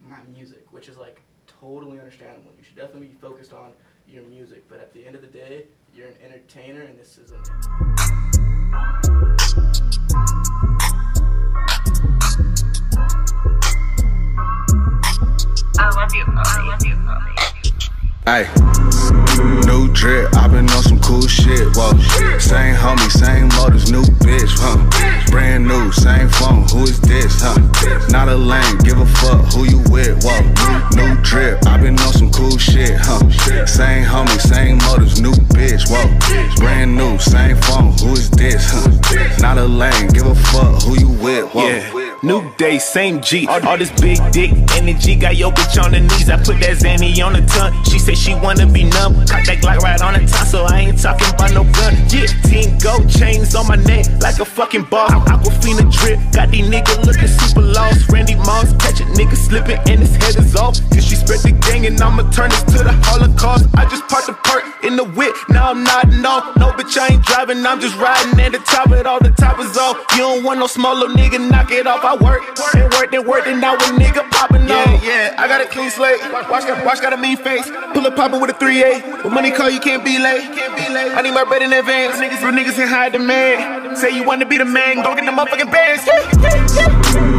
[SPEAKER 1] my music, which is like totally understandable. You should definitely be focused on your music, but at the end of the day, you're an entertainer, and this is a
[SPEAKER 6] I love you, Poppy. I love you, Poppy.
[SPEAKER 5] Ay, new drip, i been on some cool shit, whoa. Same
[SPEAKER 9] G. All, this big dick energy. Got your bitch on the knees. I put that Zanny on the tongue. She said she wanna be numb. Cock that Glock right on the top, so I ain't talking about no gun. Yeah, 10 gold chains on my neck like a fucking ball. Aquafina drip. Got these niggas looking super lost. Randy Moss catch a nigga slipping and his head is off. Cause she spread the gang and I'ma turn this to the Holocaust. I just parked the perk in the whip. Now I'm nodding off. No, bitch, I ain't driving. I'm just riding at the top. It all the top is off. You don't want no small little nigga. Knock it off. I work and work and work and now a nigga popping
[SPEAKER 3] Yeah,
[SPEAKER 9] off.
[SPEAKER 3] yeah, I got a clean slate. Watch got, watch got a mean face. Pull up poppin' with a 3A. When money call, you can't be late. I need my bread in advance. Real niggas in high demand. Say you wanna be the man, go get the motherfucking bands.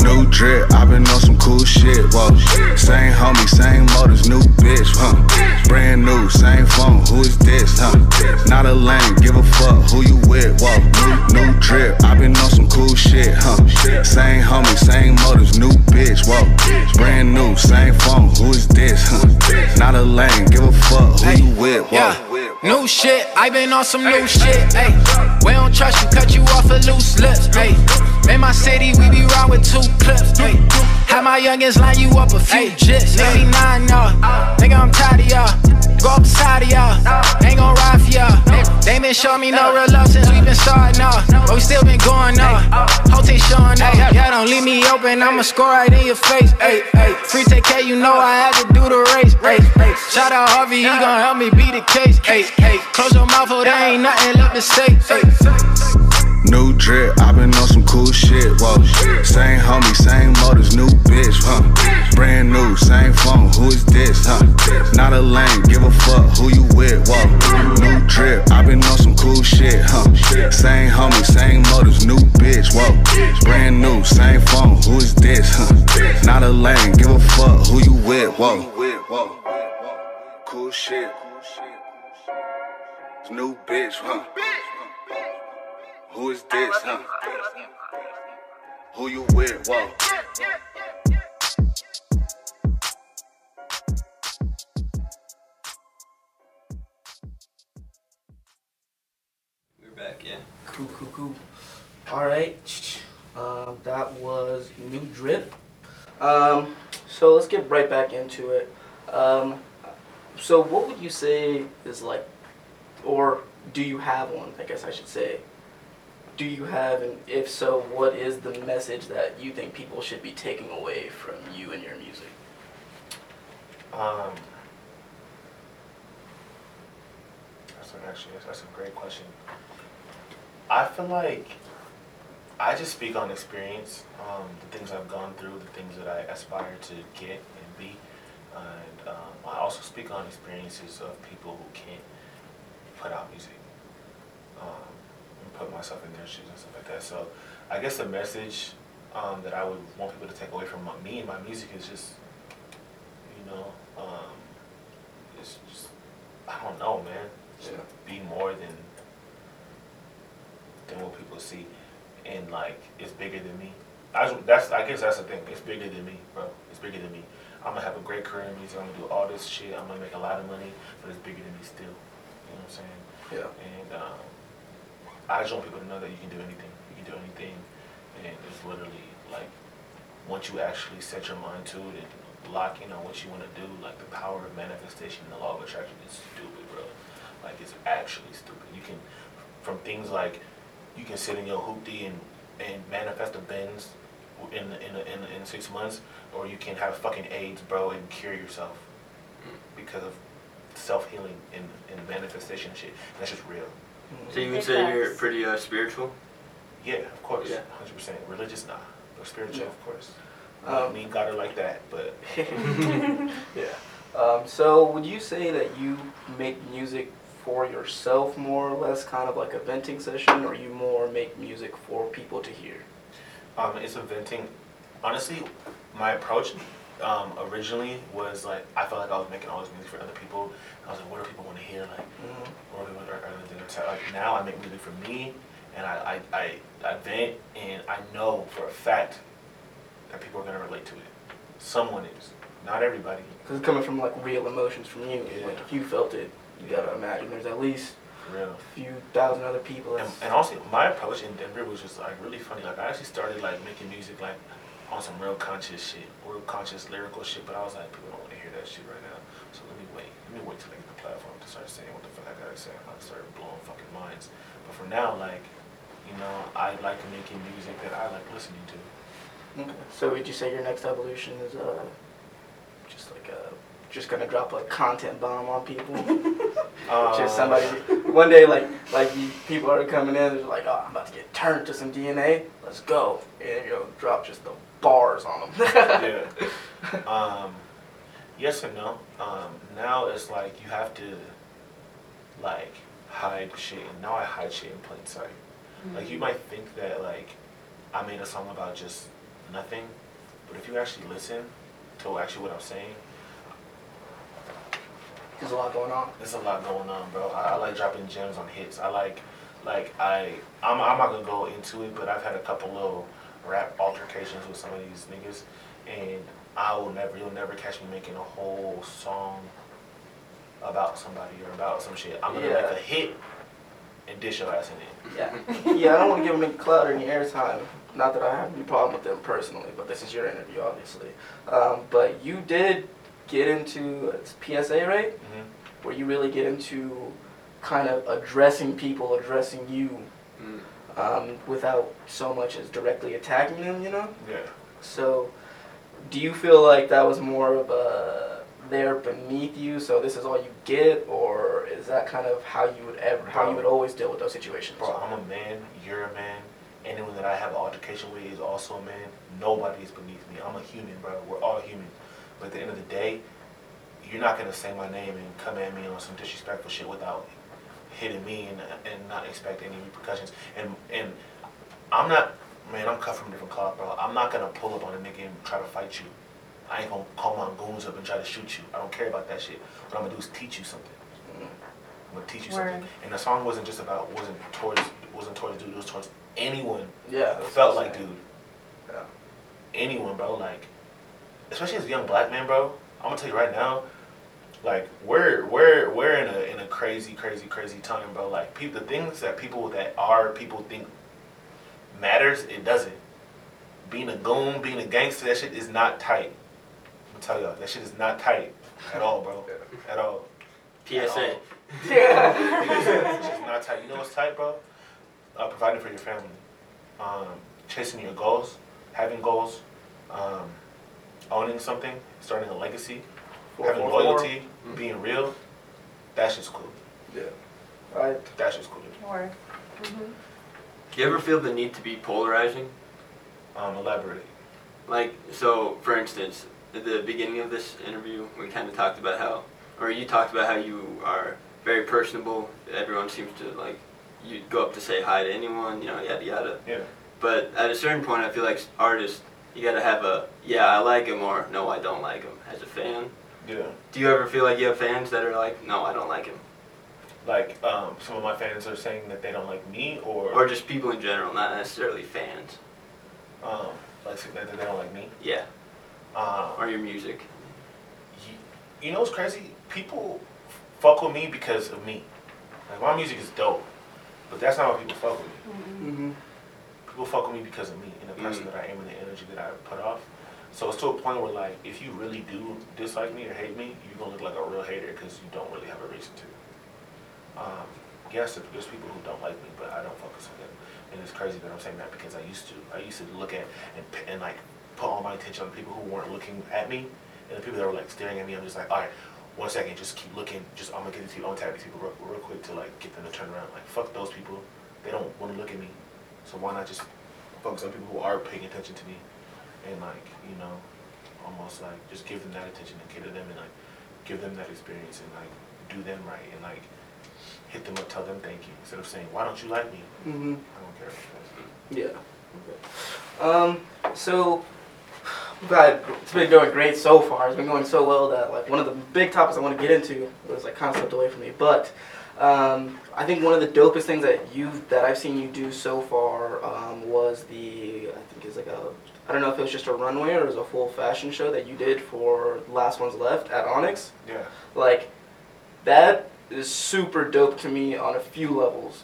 [SPEAKER 5] New drip, i been on some cool shit, whoa. Same homie, same motors, new bitch, huh? Brand new, same phone, who is this, huh? Not a lame, give a fuck who you with, whoa. New, new drip, i been on some cool shit, huh? Same homie, same motors, new bitch, whoa. Brand new, same phone, who is this, huh? Not a lame, give a fuck who you with, whoa.
[SPEAKER 10] New shit, I been on some new shit, ayy. We don't trust you, cut you off of loose lips, ayy. In my city, we be round with two clips, ayy. Have my youngins line you up a few jits, 89 y'all. Nigga, I'm tired of y'all. Go up beside of y'all, ain't gon' ride for y'all. They, been show me no real love since we been starting off. But we still been going off. Open, I'ma score right in your face. Hey, hey. Free TK, you know I had to do the race. race, race. Shout out Harvey, he gon' help me beat the case. Hey, hey. Close your mouth, or there ain't nothing left to say. Hey.
[SPEAKER 5] New drip, i been on shit, whoa. Same homie, same motors, new bitch, huh? Brand new, same phone, who is this, huh? Not a lame, give a fuck who you with, whoa. New drip, i been on some cool shit, huh? Same homie, same motors, new bitch, whoa. Brand new, same phone, who is this, huh? Not a lame, give a fuck who you with, whoa. Cool shit. New bitch, huh? Who is this, huh? Who you with, whoa?
[SPEAKER 2] We're back, yeah.
[SPEAKER 1] Cool, cool, cool. All right, um, that was new drip. Um, so let's get right back into it. Um, so what would you say is like, or do you have one? I guess I should say. Do you have, and if so, what is the message that you think people should be taking away from you and your music?
[SPEAKER 3] Um, that's an, actually that's a great question. I feel like I just speak on experience, um, the things I've gone through, the things that I aspire to get and be, and um, I also speak on experiences of people who can't put out music, um, put myself in their shoes and stuff like that. So I guess the message um, that I would want people to take away from my, me and my music is just you know, um, it's just, I don't know, man. Just
[SPEAKER 1] Yeah.
[SPEAKER 3] be more than, than what people see. And like, it's bigger than me. I, that's, I guess that's the thing. It's bigger than me, bro. It's bigger than me. I'm gonna have a great career in music. I'm gonna do all this shit. I'm gonna make a lot of money, but it's bigger than me still. You know what I'm saying?
[SPEAKER 1] Yeah.
[SPEAKER 3] And um, I just want people to know that you can do anything. You can do anything, and it's literally like once you actually set your mind to it and lock in on what you want to do, like the power of manifestation and the law of attraction is stupid, bro. Like it's actually stupid. You can, from things like, you can sit in your hoopty and and manifest a Benz in in in, in six months, or you can have fucking AIDS, bro, and cure yourself because of self healing and, and manifestation shit. That's just real.
[SPEAKER 2] So you would
[SPEAKER 4] Big
[SPEAKER 2] say you're pretty uh, spiritual?
[SPEAKER 3] Yeah, of course,
[SPEAKER 2] Yeah.
[SPEAKER 3] hundred percent. Religious, nah, but spiritual,
[SPEAKER 1] Yeah.
[SPEAKER 3] of course.
[SPEAKER 1] I
[SPEAKER 3] Um, me got her like that, but
[SPEAKER 1] yeah. Um, so would you say that you make music for yourself more or less, kind of like a venting session, or you more make music for people to hear?
[SPEAKER 3] um, it's a venting. Honestly, my approach um, originally was like I felt like I was making all this music for other people. I was like, what do people want to hear? Like, what do people are, are they gonna? Like now, I make music for me, and I, I, I, I vent, and I know for a fact that people are gonna relate to it. Someone is, not everybody.
[SPEAKER 1] Because it's coming from like real emotions from you.
[SPEAKER 3] Yeah.
[SPEAKER 1] Like if you felt it, you gotta imagine there's at least
[SPEAKER 3] real.
[SPEAKER 1] a few thousand other people.
[SPEAKER 3] And, and also, my approach in Denver was just like really funny. Like I actually started like making music like on some real conscious shit, real conscious lyrical shit. But I was like, people don't want to hear that shit right now. So let me wait. Let me wait till I get the platform to start saying what the fuck I gotta say. I'm gonna start blowing fucking minds. But for now, like, you know, I like making music that I like listening to.
[SPEAKER 1] Okay. So would you say your next evolution is uh, just like uh, just gonna drop a content bomb on people?
[SPEAKER 3] Uh,
[SPEAKER 1] just somebody one day like like you, people are coming in they're like oh i'm about to get turned to some dna let's go and you know drop just the bars on them
[SPEAKER 3] yeah. Um, yes and no. Um, now it's like you have to like hide shit, and now I hide shit in plain sight. Like you might think that like I made a song about just nothing, but if you actually listen to actually what I'm saying,
[SPEAKER 1] there's a lot going on
[SPEAKER 3] there's a lot going on, bro. I, I like dropping gems on hits. I like like I I'm I'm not gonna go into it, but I've had a couple little rap altercations with some of these niggas, and I will never you'll never catch me making a whole song about somebody or about some shit. I'm gonna
[SPEAKER 1] Yeah.
[SPEAKER 3] make a hit and dish your ass in it.
[SPEAKER 1] yeah yeah i don't want to give them any clout or any airtime not that i have any problem with them personally but this is your interview obviously um, but you did get into it's psa right
[SPEAKER 3] hmm
[SPEAKER 1] where you really get into kind of addressing people, addressing you,
[SPEAKER 2] Mm.
[SPEAKER 1] um, without so much as directly attacking them, you know?
[SPEAKER 3] Yeah.
[SPEAKER 1] So, do you feel like that was more of a they're beneath you, so this is all you get, or is that kind of how you would ever, how you would always deal with those situations?
[SPEAKER 3] Bro, I'm a man, you're a man. Anyone that I have an altercation with is also a man. Nobody is beneath me. I'm a human, bro. We're all human. But at the end of the day, you're not gonna say my name and come at me on some disrespectful shit without hitting me and, and not expect any repercussions. And and I'm not, man. I'm cut from a different cloth, bro. I'm not gonna pull up on a nigga and try to fight you. I ain't gonna call my goons up and try to shoot you. I don't care about that shit. What I'm gonna do is teach you something. Mm-hmm. I'm gonna teach you something. And the song wasn't just about wasn't towards wasn't towards dude. It was towards anyone
[SPEAKER 1] Yeah.
[SPEAKER 3] who felt like dude.
[SPEAKER 1] Yeah.
[SPEAKER 3] Anyone, bro. Like, especially as a young black man, bro. I'm gonna tell you right now. Like we're we're we're in a in a crazy crazy crazy time, bro. Like people, the things that people that are people think matters, it doesn't. Being a goon, being a gangster, that shit is not tight. I'm gonna tell y'all, that shit is not tight at all, bro. At all.
[SPEAKER 2] PSA. Yeah.
[SPEAKER 3] It's just not tight. You know what's tight, bro? Uh, providing for your family, um, chasing your goals, having goals, um, owning something, starting a legacy,
[SPEAKER 1] Four,
[SPEAKER 3] having
[SPEAKER 1] four, four.
[SPEAKER 3] loyalty, being real. That's just cool.
[SPEAKER 1] Yeah. Right.
[SPEAKER 3] That's just cool.
[SPEAKER 4] Or, mhm.
[SPEAKER 2] Do you ever feel the need to be polarizing?
[SPEAKER 3] Um, elaborate.
[SPEAKER 2] Like, so, for instance, at the beginning of this interview, we kind of talked about how, or you talked about how you are very personable. Everyone seems to, like, you go up to say hi to anyone, you know, yada yada.
[SPEAKER 3] Yeah.
[SPEAKER 2] But at a certain point, I feel like artists, you gotta have a, yeah, I like him, or no, I don't like him, as a fan.
[SPEAKER 3] Yeah.
[SPEAKER 2] Do you ever feel like you have fans that are like, no, I don't like him?
[SPEAKER 3] Like um, some of my fans are saying that they don't like me, or
[SPEAKER 2] Or just people in general, not necessarily fans.
[SPEAKER 3] um, like saying that they don't like me.
[SPEAKER 2] Yeah.
[SPEAKER 3] Um,
[SPEAKER 2] Or your music.
[SPEAKER 3] you, you know what's crazy? People fuck with me because of me. Like my music is dope, but that's not why people fuck with me.
[SPEAKER 1] mm-hmm.
[SPEAKER 3] People fuck with me because of me and the person
[SPEAKER 2] Mm.
[SPEAKER 3] that I am and the energy that I put off. So it's to a point where like, if you really do dislike me or hate me, you're gonna look like a real hater because you don't really have a reason to. Um, yes, there's people who don't like me, but I don't focus on them. And it's crazy that I'm saying that because I used to. I used to look at and, and like put all my attention on the people who weren't looking at me, and the people that were like staring at me. I'm just like, all right, one second, just keep looking. Just I'm gonna get these people. I'm gonna these people real, real quick to like get them to turn around. Like fuck those people. They don't want to look at me. So why not just focus on people who are paying attention to me, and like you know, almost like just give them that attention and give to them and like give them that experience and like do them right and like hit them up, tell them thank you instead of saying why don't you like me?
[SPEAKER 1] Mm-hmm.
[SPEAKER 3] I don't care. about.
[SPEAKER 1] Yeah. Okay. Um, so, glad it's been going great so far. It's been going so well that like one of the big topics I want to get into was like kind of slipped away from me. But um, I think one of the dopest things that you that I've seen you do so far um, was the I think it's like a I don't know if it was just a runway or it was a full fashion show that you did for Last Ones Left at Onyx.
[SPEAKER 3] Yeah.
[SPEAKER 1] Like that is super dope to me on a few levels.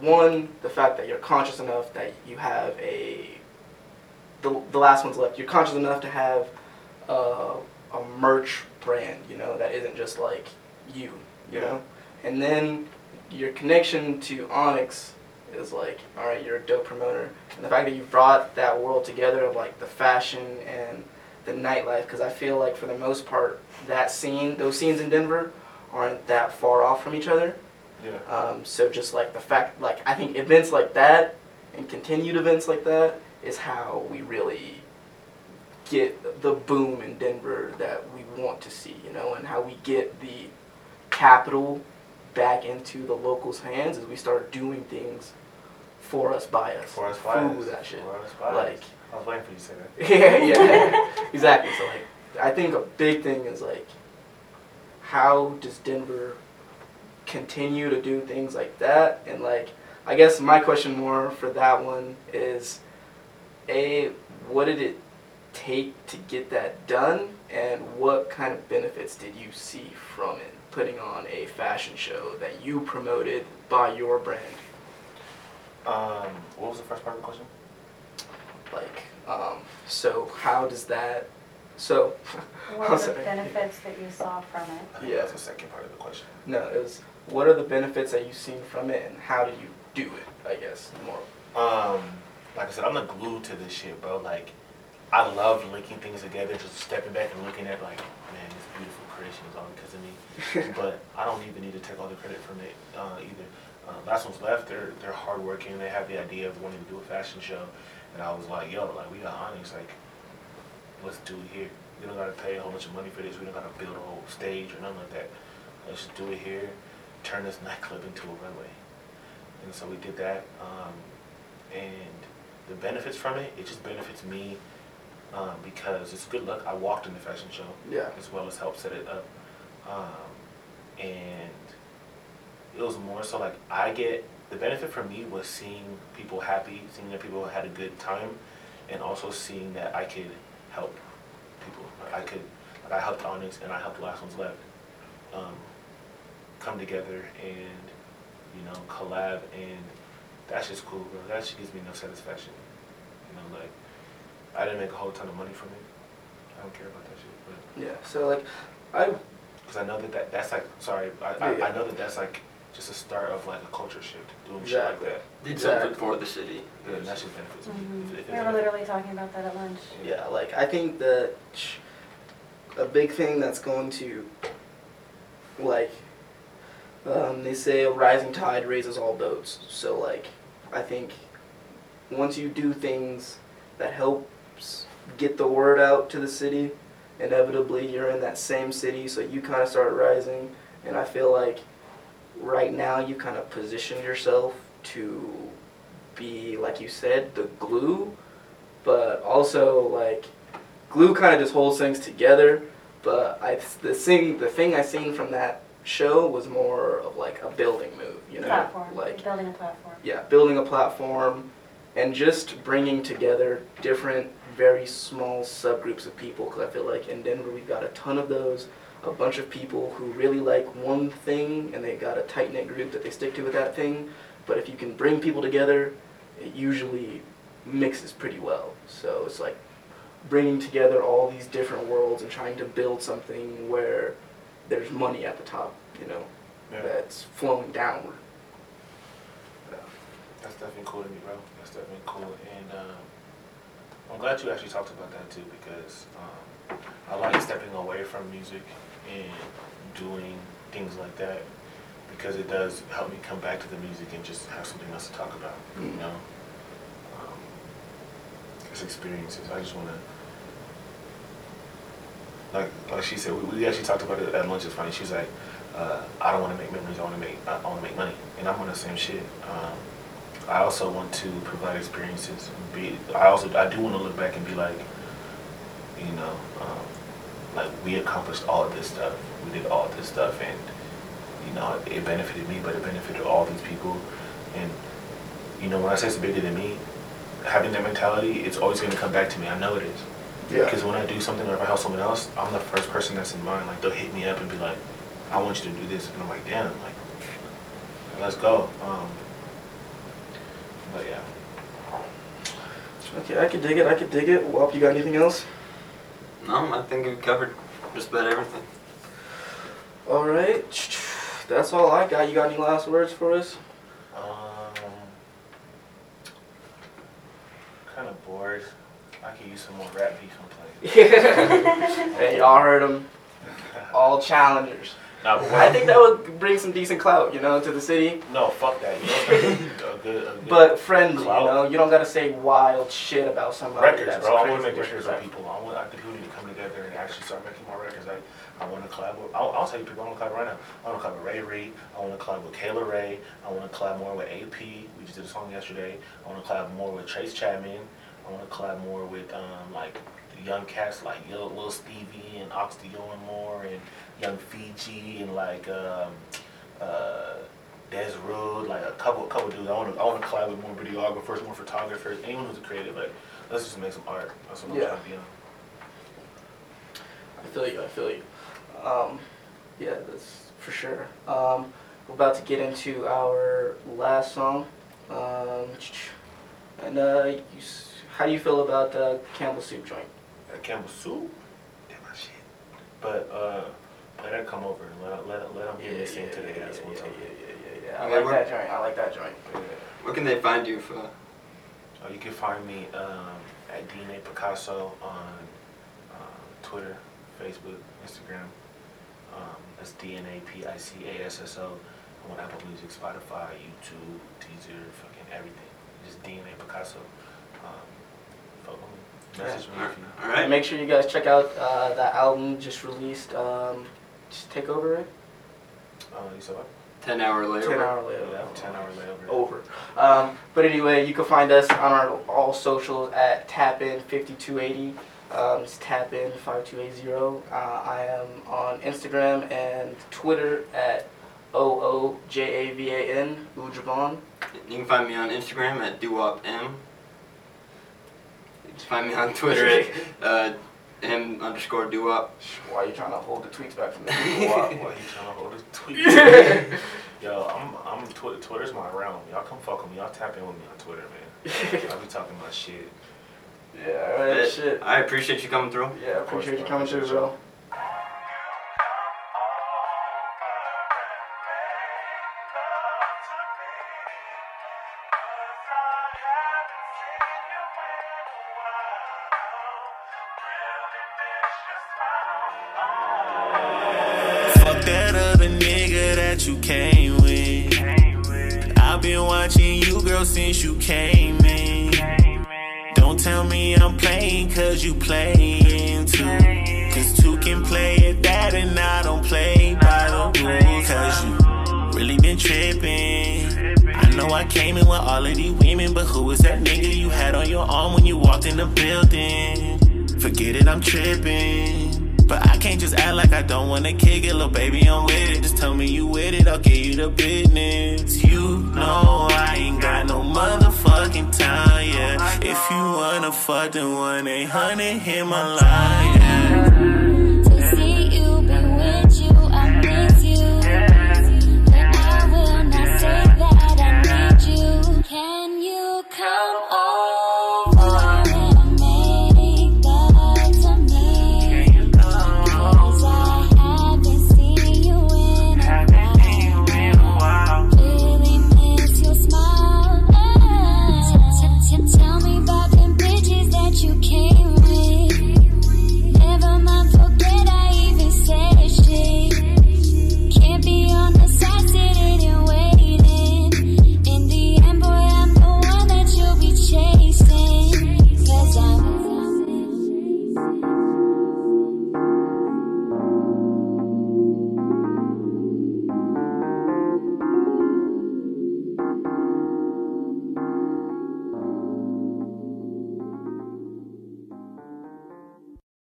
[SPEAKER 1] One, the fact that you're conscious enough that you have a the, the last one's left. You're conscious enough to have uh, a merch brand, you know, that isn't just like you, you know. And then your connection to Onyx is like, all right, you're a dope promoter, and the fact that you brought that world together of like the fashion and the nightlife, because I feel like for the most part, that scene, those scenes in Denver, aren't that far off from each other.
[SPEAKER 3] Yeah.
[SPEAKER 1] Um, so just like the fact, like I think events like that and continued events like that is how we really get the boom in Denver that we want to see, you know, and how we get the capital back into the locals' hands as we start doing things for us, by us,
[SPEAKER 3] For us, by
[SPEAKER 1] Food,
[SPEAKER 3] us.
[SPEAKER 1] that shit.
[SPEAKER 3] For us, by us.
[SPEAKER 1] Like,
[SPEAKER 3] I was waiting for you to say that.
[SPEAKER 1] yeah, yeah, exactly. So like, I think a big thing is like, how does Denver continue to do things like that? And like, I guess my question more for that one is, a, what did it take to get that done, and what kind of benefits did you see from it? Putting on a fashion show that you promoted by your brand,
[SPEAKER 3] Um, what was the first part of the question?
[SPEAKER 1] like, um, so how does that So,
[SPEAKER 4] What are the
[SPEAKER 1] sorry.
[SPEAKER 4] benefits that you saw from it?
[SPEAKER 1] Yeah.
[SPEAKER 3] that's the second part of the question.
[SPEAKER 1] No, it was what are the benefits that you've seen from it, and how do you do it? I guess more.
[SPEAKER 3] Um, like I said, I'm the glue to this shit, bro. Like, I love linking things together, just stepping back and looking at like, man, this beautiful creation is all because of me. but I don't even need to take all the credit from it uh, either. Uh, Last One's Left, they're they're hardworking. They have the idea of wanting to do a fashion show, and I was like, yo, like we got Onyx, like let's do it here. We don't gotta pay a whole bunch of money for this. We don't gotta build a whole stage or nothing like that. Let's just do it here. Turn this nightclub into a runway. And so we did that. Um, and the benefits from it, it just benefits me um, because it's good luck. I walked in the fashion show
[SPEAKER 1] Yeah.
[SPEAKER 3] as well as helped set it up. Um, and it was more so like I get the benefit for me was seeing people happy, seeing that people had a good time, and also seeing that I could help people. Like, I could, like I helped Onyx and I helped the Last One's Left um, come together and you know collab, and that's just cool, bro. That shit gives me enough satisfaction. You know, like I didn't make a whole ton of money from it. I don't care about that shit, but
[SPEAKER 1] Yeah. So like, I
[SPEAKER 3] because I know that, that that's like sorry, I,
[SPEAKER 1] Yeah, yeah.
[SPEAKER 3] I, I know that that's like just a start of like a culture shift, doing shit like that.
[SPEAKER 2] Did something
[SPEAKER 1] Exactly.
[SPEAKER 2] for the city.
[SPEAKER 3] Yeah, and that shit benefits me.
[SPEAKER 4] Mhm.
[SPEAKER 3] If- if
[SPEAKER 4] We were literally talking about that at lunch.
[SPEAKER 1] Yeah, like I think that a big thing that's going to like um, they say a rising tide raises all boats. So like I think once you do things that helps get the word out to the city, inevitably you're in that same city, so you kind of start rising. And I feel like right now you kind of positioned yourself to be, like you said, the glue, but also like glue kind of just holds things together. But I the thing the thing I seen from that show was more of like a building move, you know,
[SPEAKER 4] Platform,
[SPEAKER 1] like
[SPEAKER 4] building a platform.
[SPEAKER 1] yeah, building a platform and just bringing together different, very small subgroups of people. Because I feel like in Denver we've got a ton of those, a bunch of people who really like one thing and they got a tight knit group that they stick to with that thing. But if you can bring people together, it usually mixes pretty well. So it's like bringing together all these different worlds and trying to build something where there's money at the top, you know,
[SPEAKER 3] Yeah.
[SPEAKER 1] that's flowing downward.
[SPEAKER 3] That's definitely cool to me, bro. That's definitely cool, and um, I'm glad you actually talked about that too because um, I like stepping away from music and doing things like that because it does help me come back to the music and just have something else to talk about. You
[SPEAKER 1] Mm.
[SPEAKER 3] know, um, it's experiences. I just want to. Like, like she said, we, we actually talked about it at lunch. It's funny. She's like, uh, "I don't want to make memories. I want to make. I, want to make money." And I'm on the same shit. Um, I also want to provide experiences. Be. I also. I do want to look back and be like, you know, um, like we accomplished all of this stuff. We did all of this stuff, and you know, it benefited me, but it benefited all these people. And you know, when I say it's bigger than me, having that mentality, it's always going to come back to me. I know it is.
[SPEAKER 1] Yeah.
[SPEAKER 3] Because when I do something or if I help someone else, I'm the first person that's in mind. Like they'll hit me up and be like, "I want you to do this," and I'm like, "Damn, like, let's go." Um, but yeah,
[SPEAKER 1] Okay, I could dig it. I could dig it. Wop, you got anything else?
[SPEAKER 2] No, I think we covered just about everything.
[SPEAKER 1] All right, that's all I got. You got any last words for us?
[SPEAKER 3] um, kind of bored. I could use some more rap beef and play.
[SPEAKER 1] hey, y'all heard them. All challengers.
[SPEAKER 3] Nah, but
[SPEAKER 1] I think that would bring some decent clout, you know, to the city.
[SPEAKER 3] no, fuck that. You know, a good, a good
[SPEAKER 1] But friendly, you know. You don't gotta say wild shit about somebody.
[SPEAKER 3] records,
[SPEAKER 1] that's
[SPEAKER 3] bro. I want to make records with people. I want people need to come together and actually start making more records. Like, I want to collab with. I'll, I'll tell you people. I want to collab right now. I want to collab with Ray Reed. I want to collab with Kayla Ray. I want to collab more with AP. We just did a song yesterday. I want to collab more with Trace Chapman. I want to collab more with um like the young cats like Lil, Lil Stevie and Ox Dion more and Young Fiji and like um uh. Des Rude, like a couple, couple dudes. I want to, I want to collab with more videographers, more photographers, anyone who's a creative. Like, let's just make some art. That's what I'm
[SPEAKER 1] Yeah.
[SPEAKER 3] trying to be on.
[SPEAKER 1] I feel you. I feel you. Um, yeah, that's for sure. Um, we're about to get into our last song. Um, and uh, you, how do you feel about uh, Campbell Soup joint?
[SPEAKER 3] Uh, Campbell Soup? Damn my shit. But uh, let her come over. Let let let them get me sing to the ass one time.
[SPEAKER 1] Yeah, I
[SPEAKER 2] Okay,
[SPEAKER 1] like
[SPEAKER 2] what-
[SPEAKER 1] that joint. I like that joint.
[SPEAKER 2] Where can they find you for?
[SPEAKER 3] Uh, you can find me um, at DNA Picasso on uh, Twitter, Facebook, Instagram. Um, that's DNA P I C A S S O. I'm on Apple Music, Spotify, YouTube, Deezer, fucking everything. Just DNA Picasso. Um, fuck with me. Message me if you.
[SPEAKER 2] All right.
[SPEAKER 1] Make sure you guys check out uh, that album just released. Um, just take over it.
[SPEAKER 3] Uh, you said what?
[SPEAKER 2] Ten hour layover.
[SPEAKER 1] Ten hour later.
[SPEAKER 3] Yeah, 10 hour layover.
[SPEAKER 1] Over. Um, but anyway, you can find us on our all socials at tapin5280. Um, it's tapin5280. Uh, I am on Instagram and Twitter at O O J A V A N Ujavan.
[SPEAKER 2] You can find me on Instagram at duopm. You can find me on Twitter at uh, m underscore duop.
[SPEAKER 1] Why are you trying to hold the tweets back from me?
[SPEAKER 3] Why, why you trying to hold this tweet? Yo, I'm, I'm Twitter. Twitter's my realm. Y'all come fuck with me. Y'all tap in with me on Twitter, man. I'll be talking my shit.
[SPEAKER 1] yeah, alright, shit.
[SPEAKER 2] I appreciate you coming through.
[SPEAKER 1] Yeah, I appreciate you coming through, bro.
[SPEAKER 8] Been watching you, girl, since you came in. Don't tell me I'm playing, cause you playing too. Cause two can play at that, and I don't play by the rules. Cause you really been tripping. I know I came in with all of these women, but who was that nigga you had on your arm when you walked in the building? Forget it, I'm tripping. But I can't just act like I don't wanna kick it, little baby, I'm with it. Just tell me you with it, I'll give you the business. You know I ain't got no motherfucking time, yeah. If you wanna fuck, then 1 800 hit my line, yeah.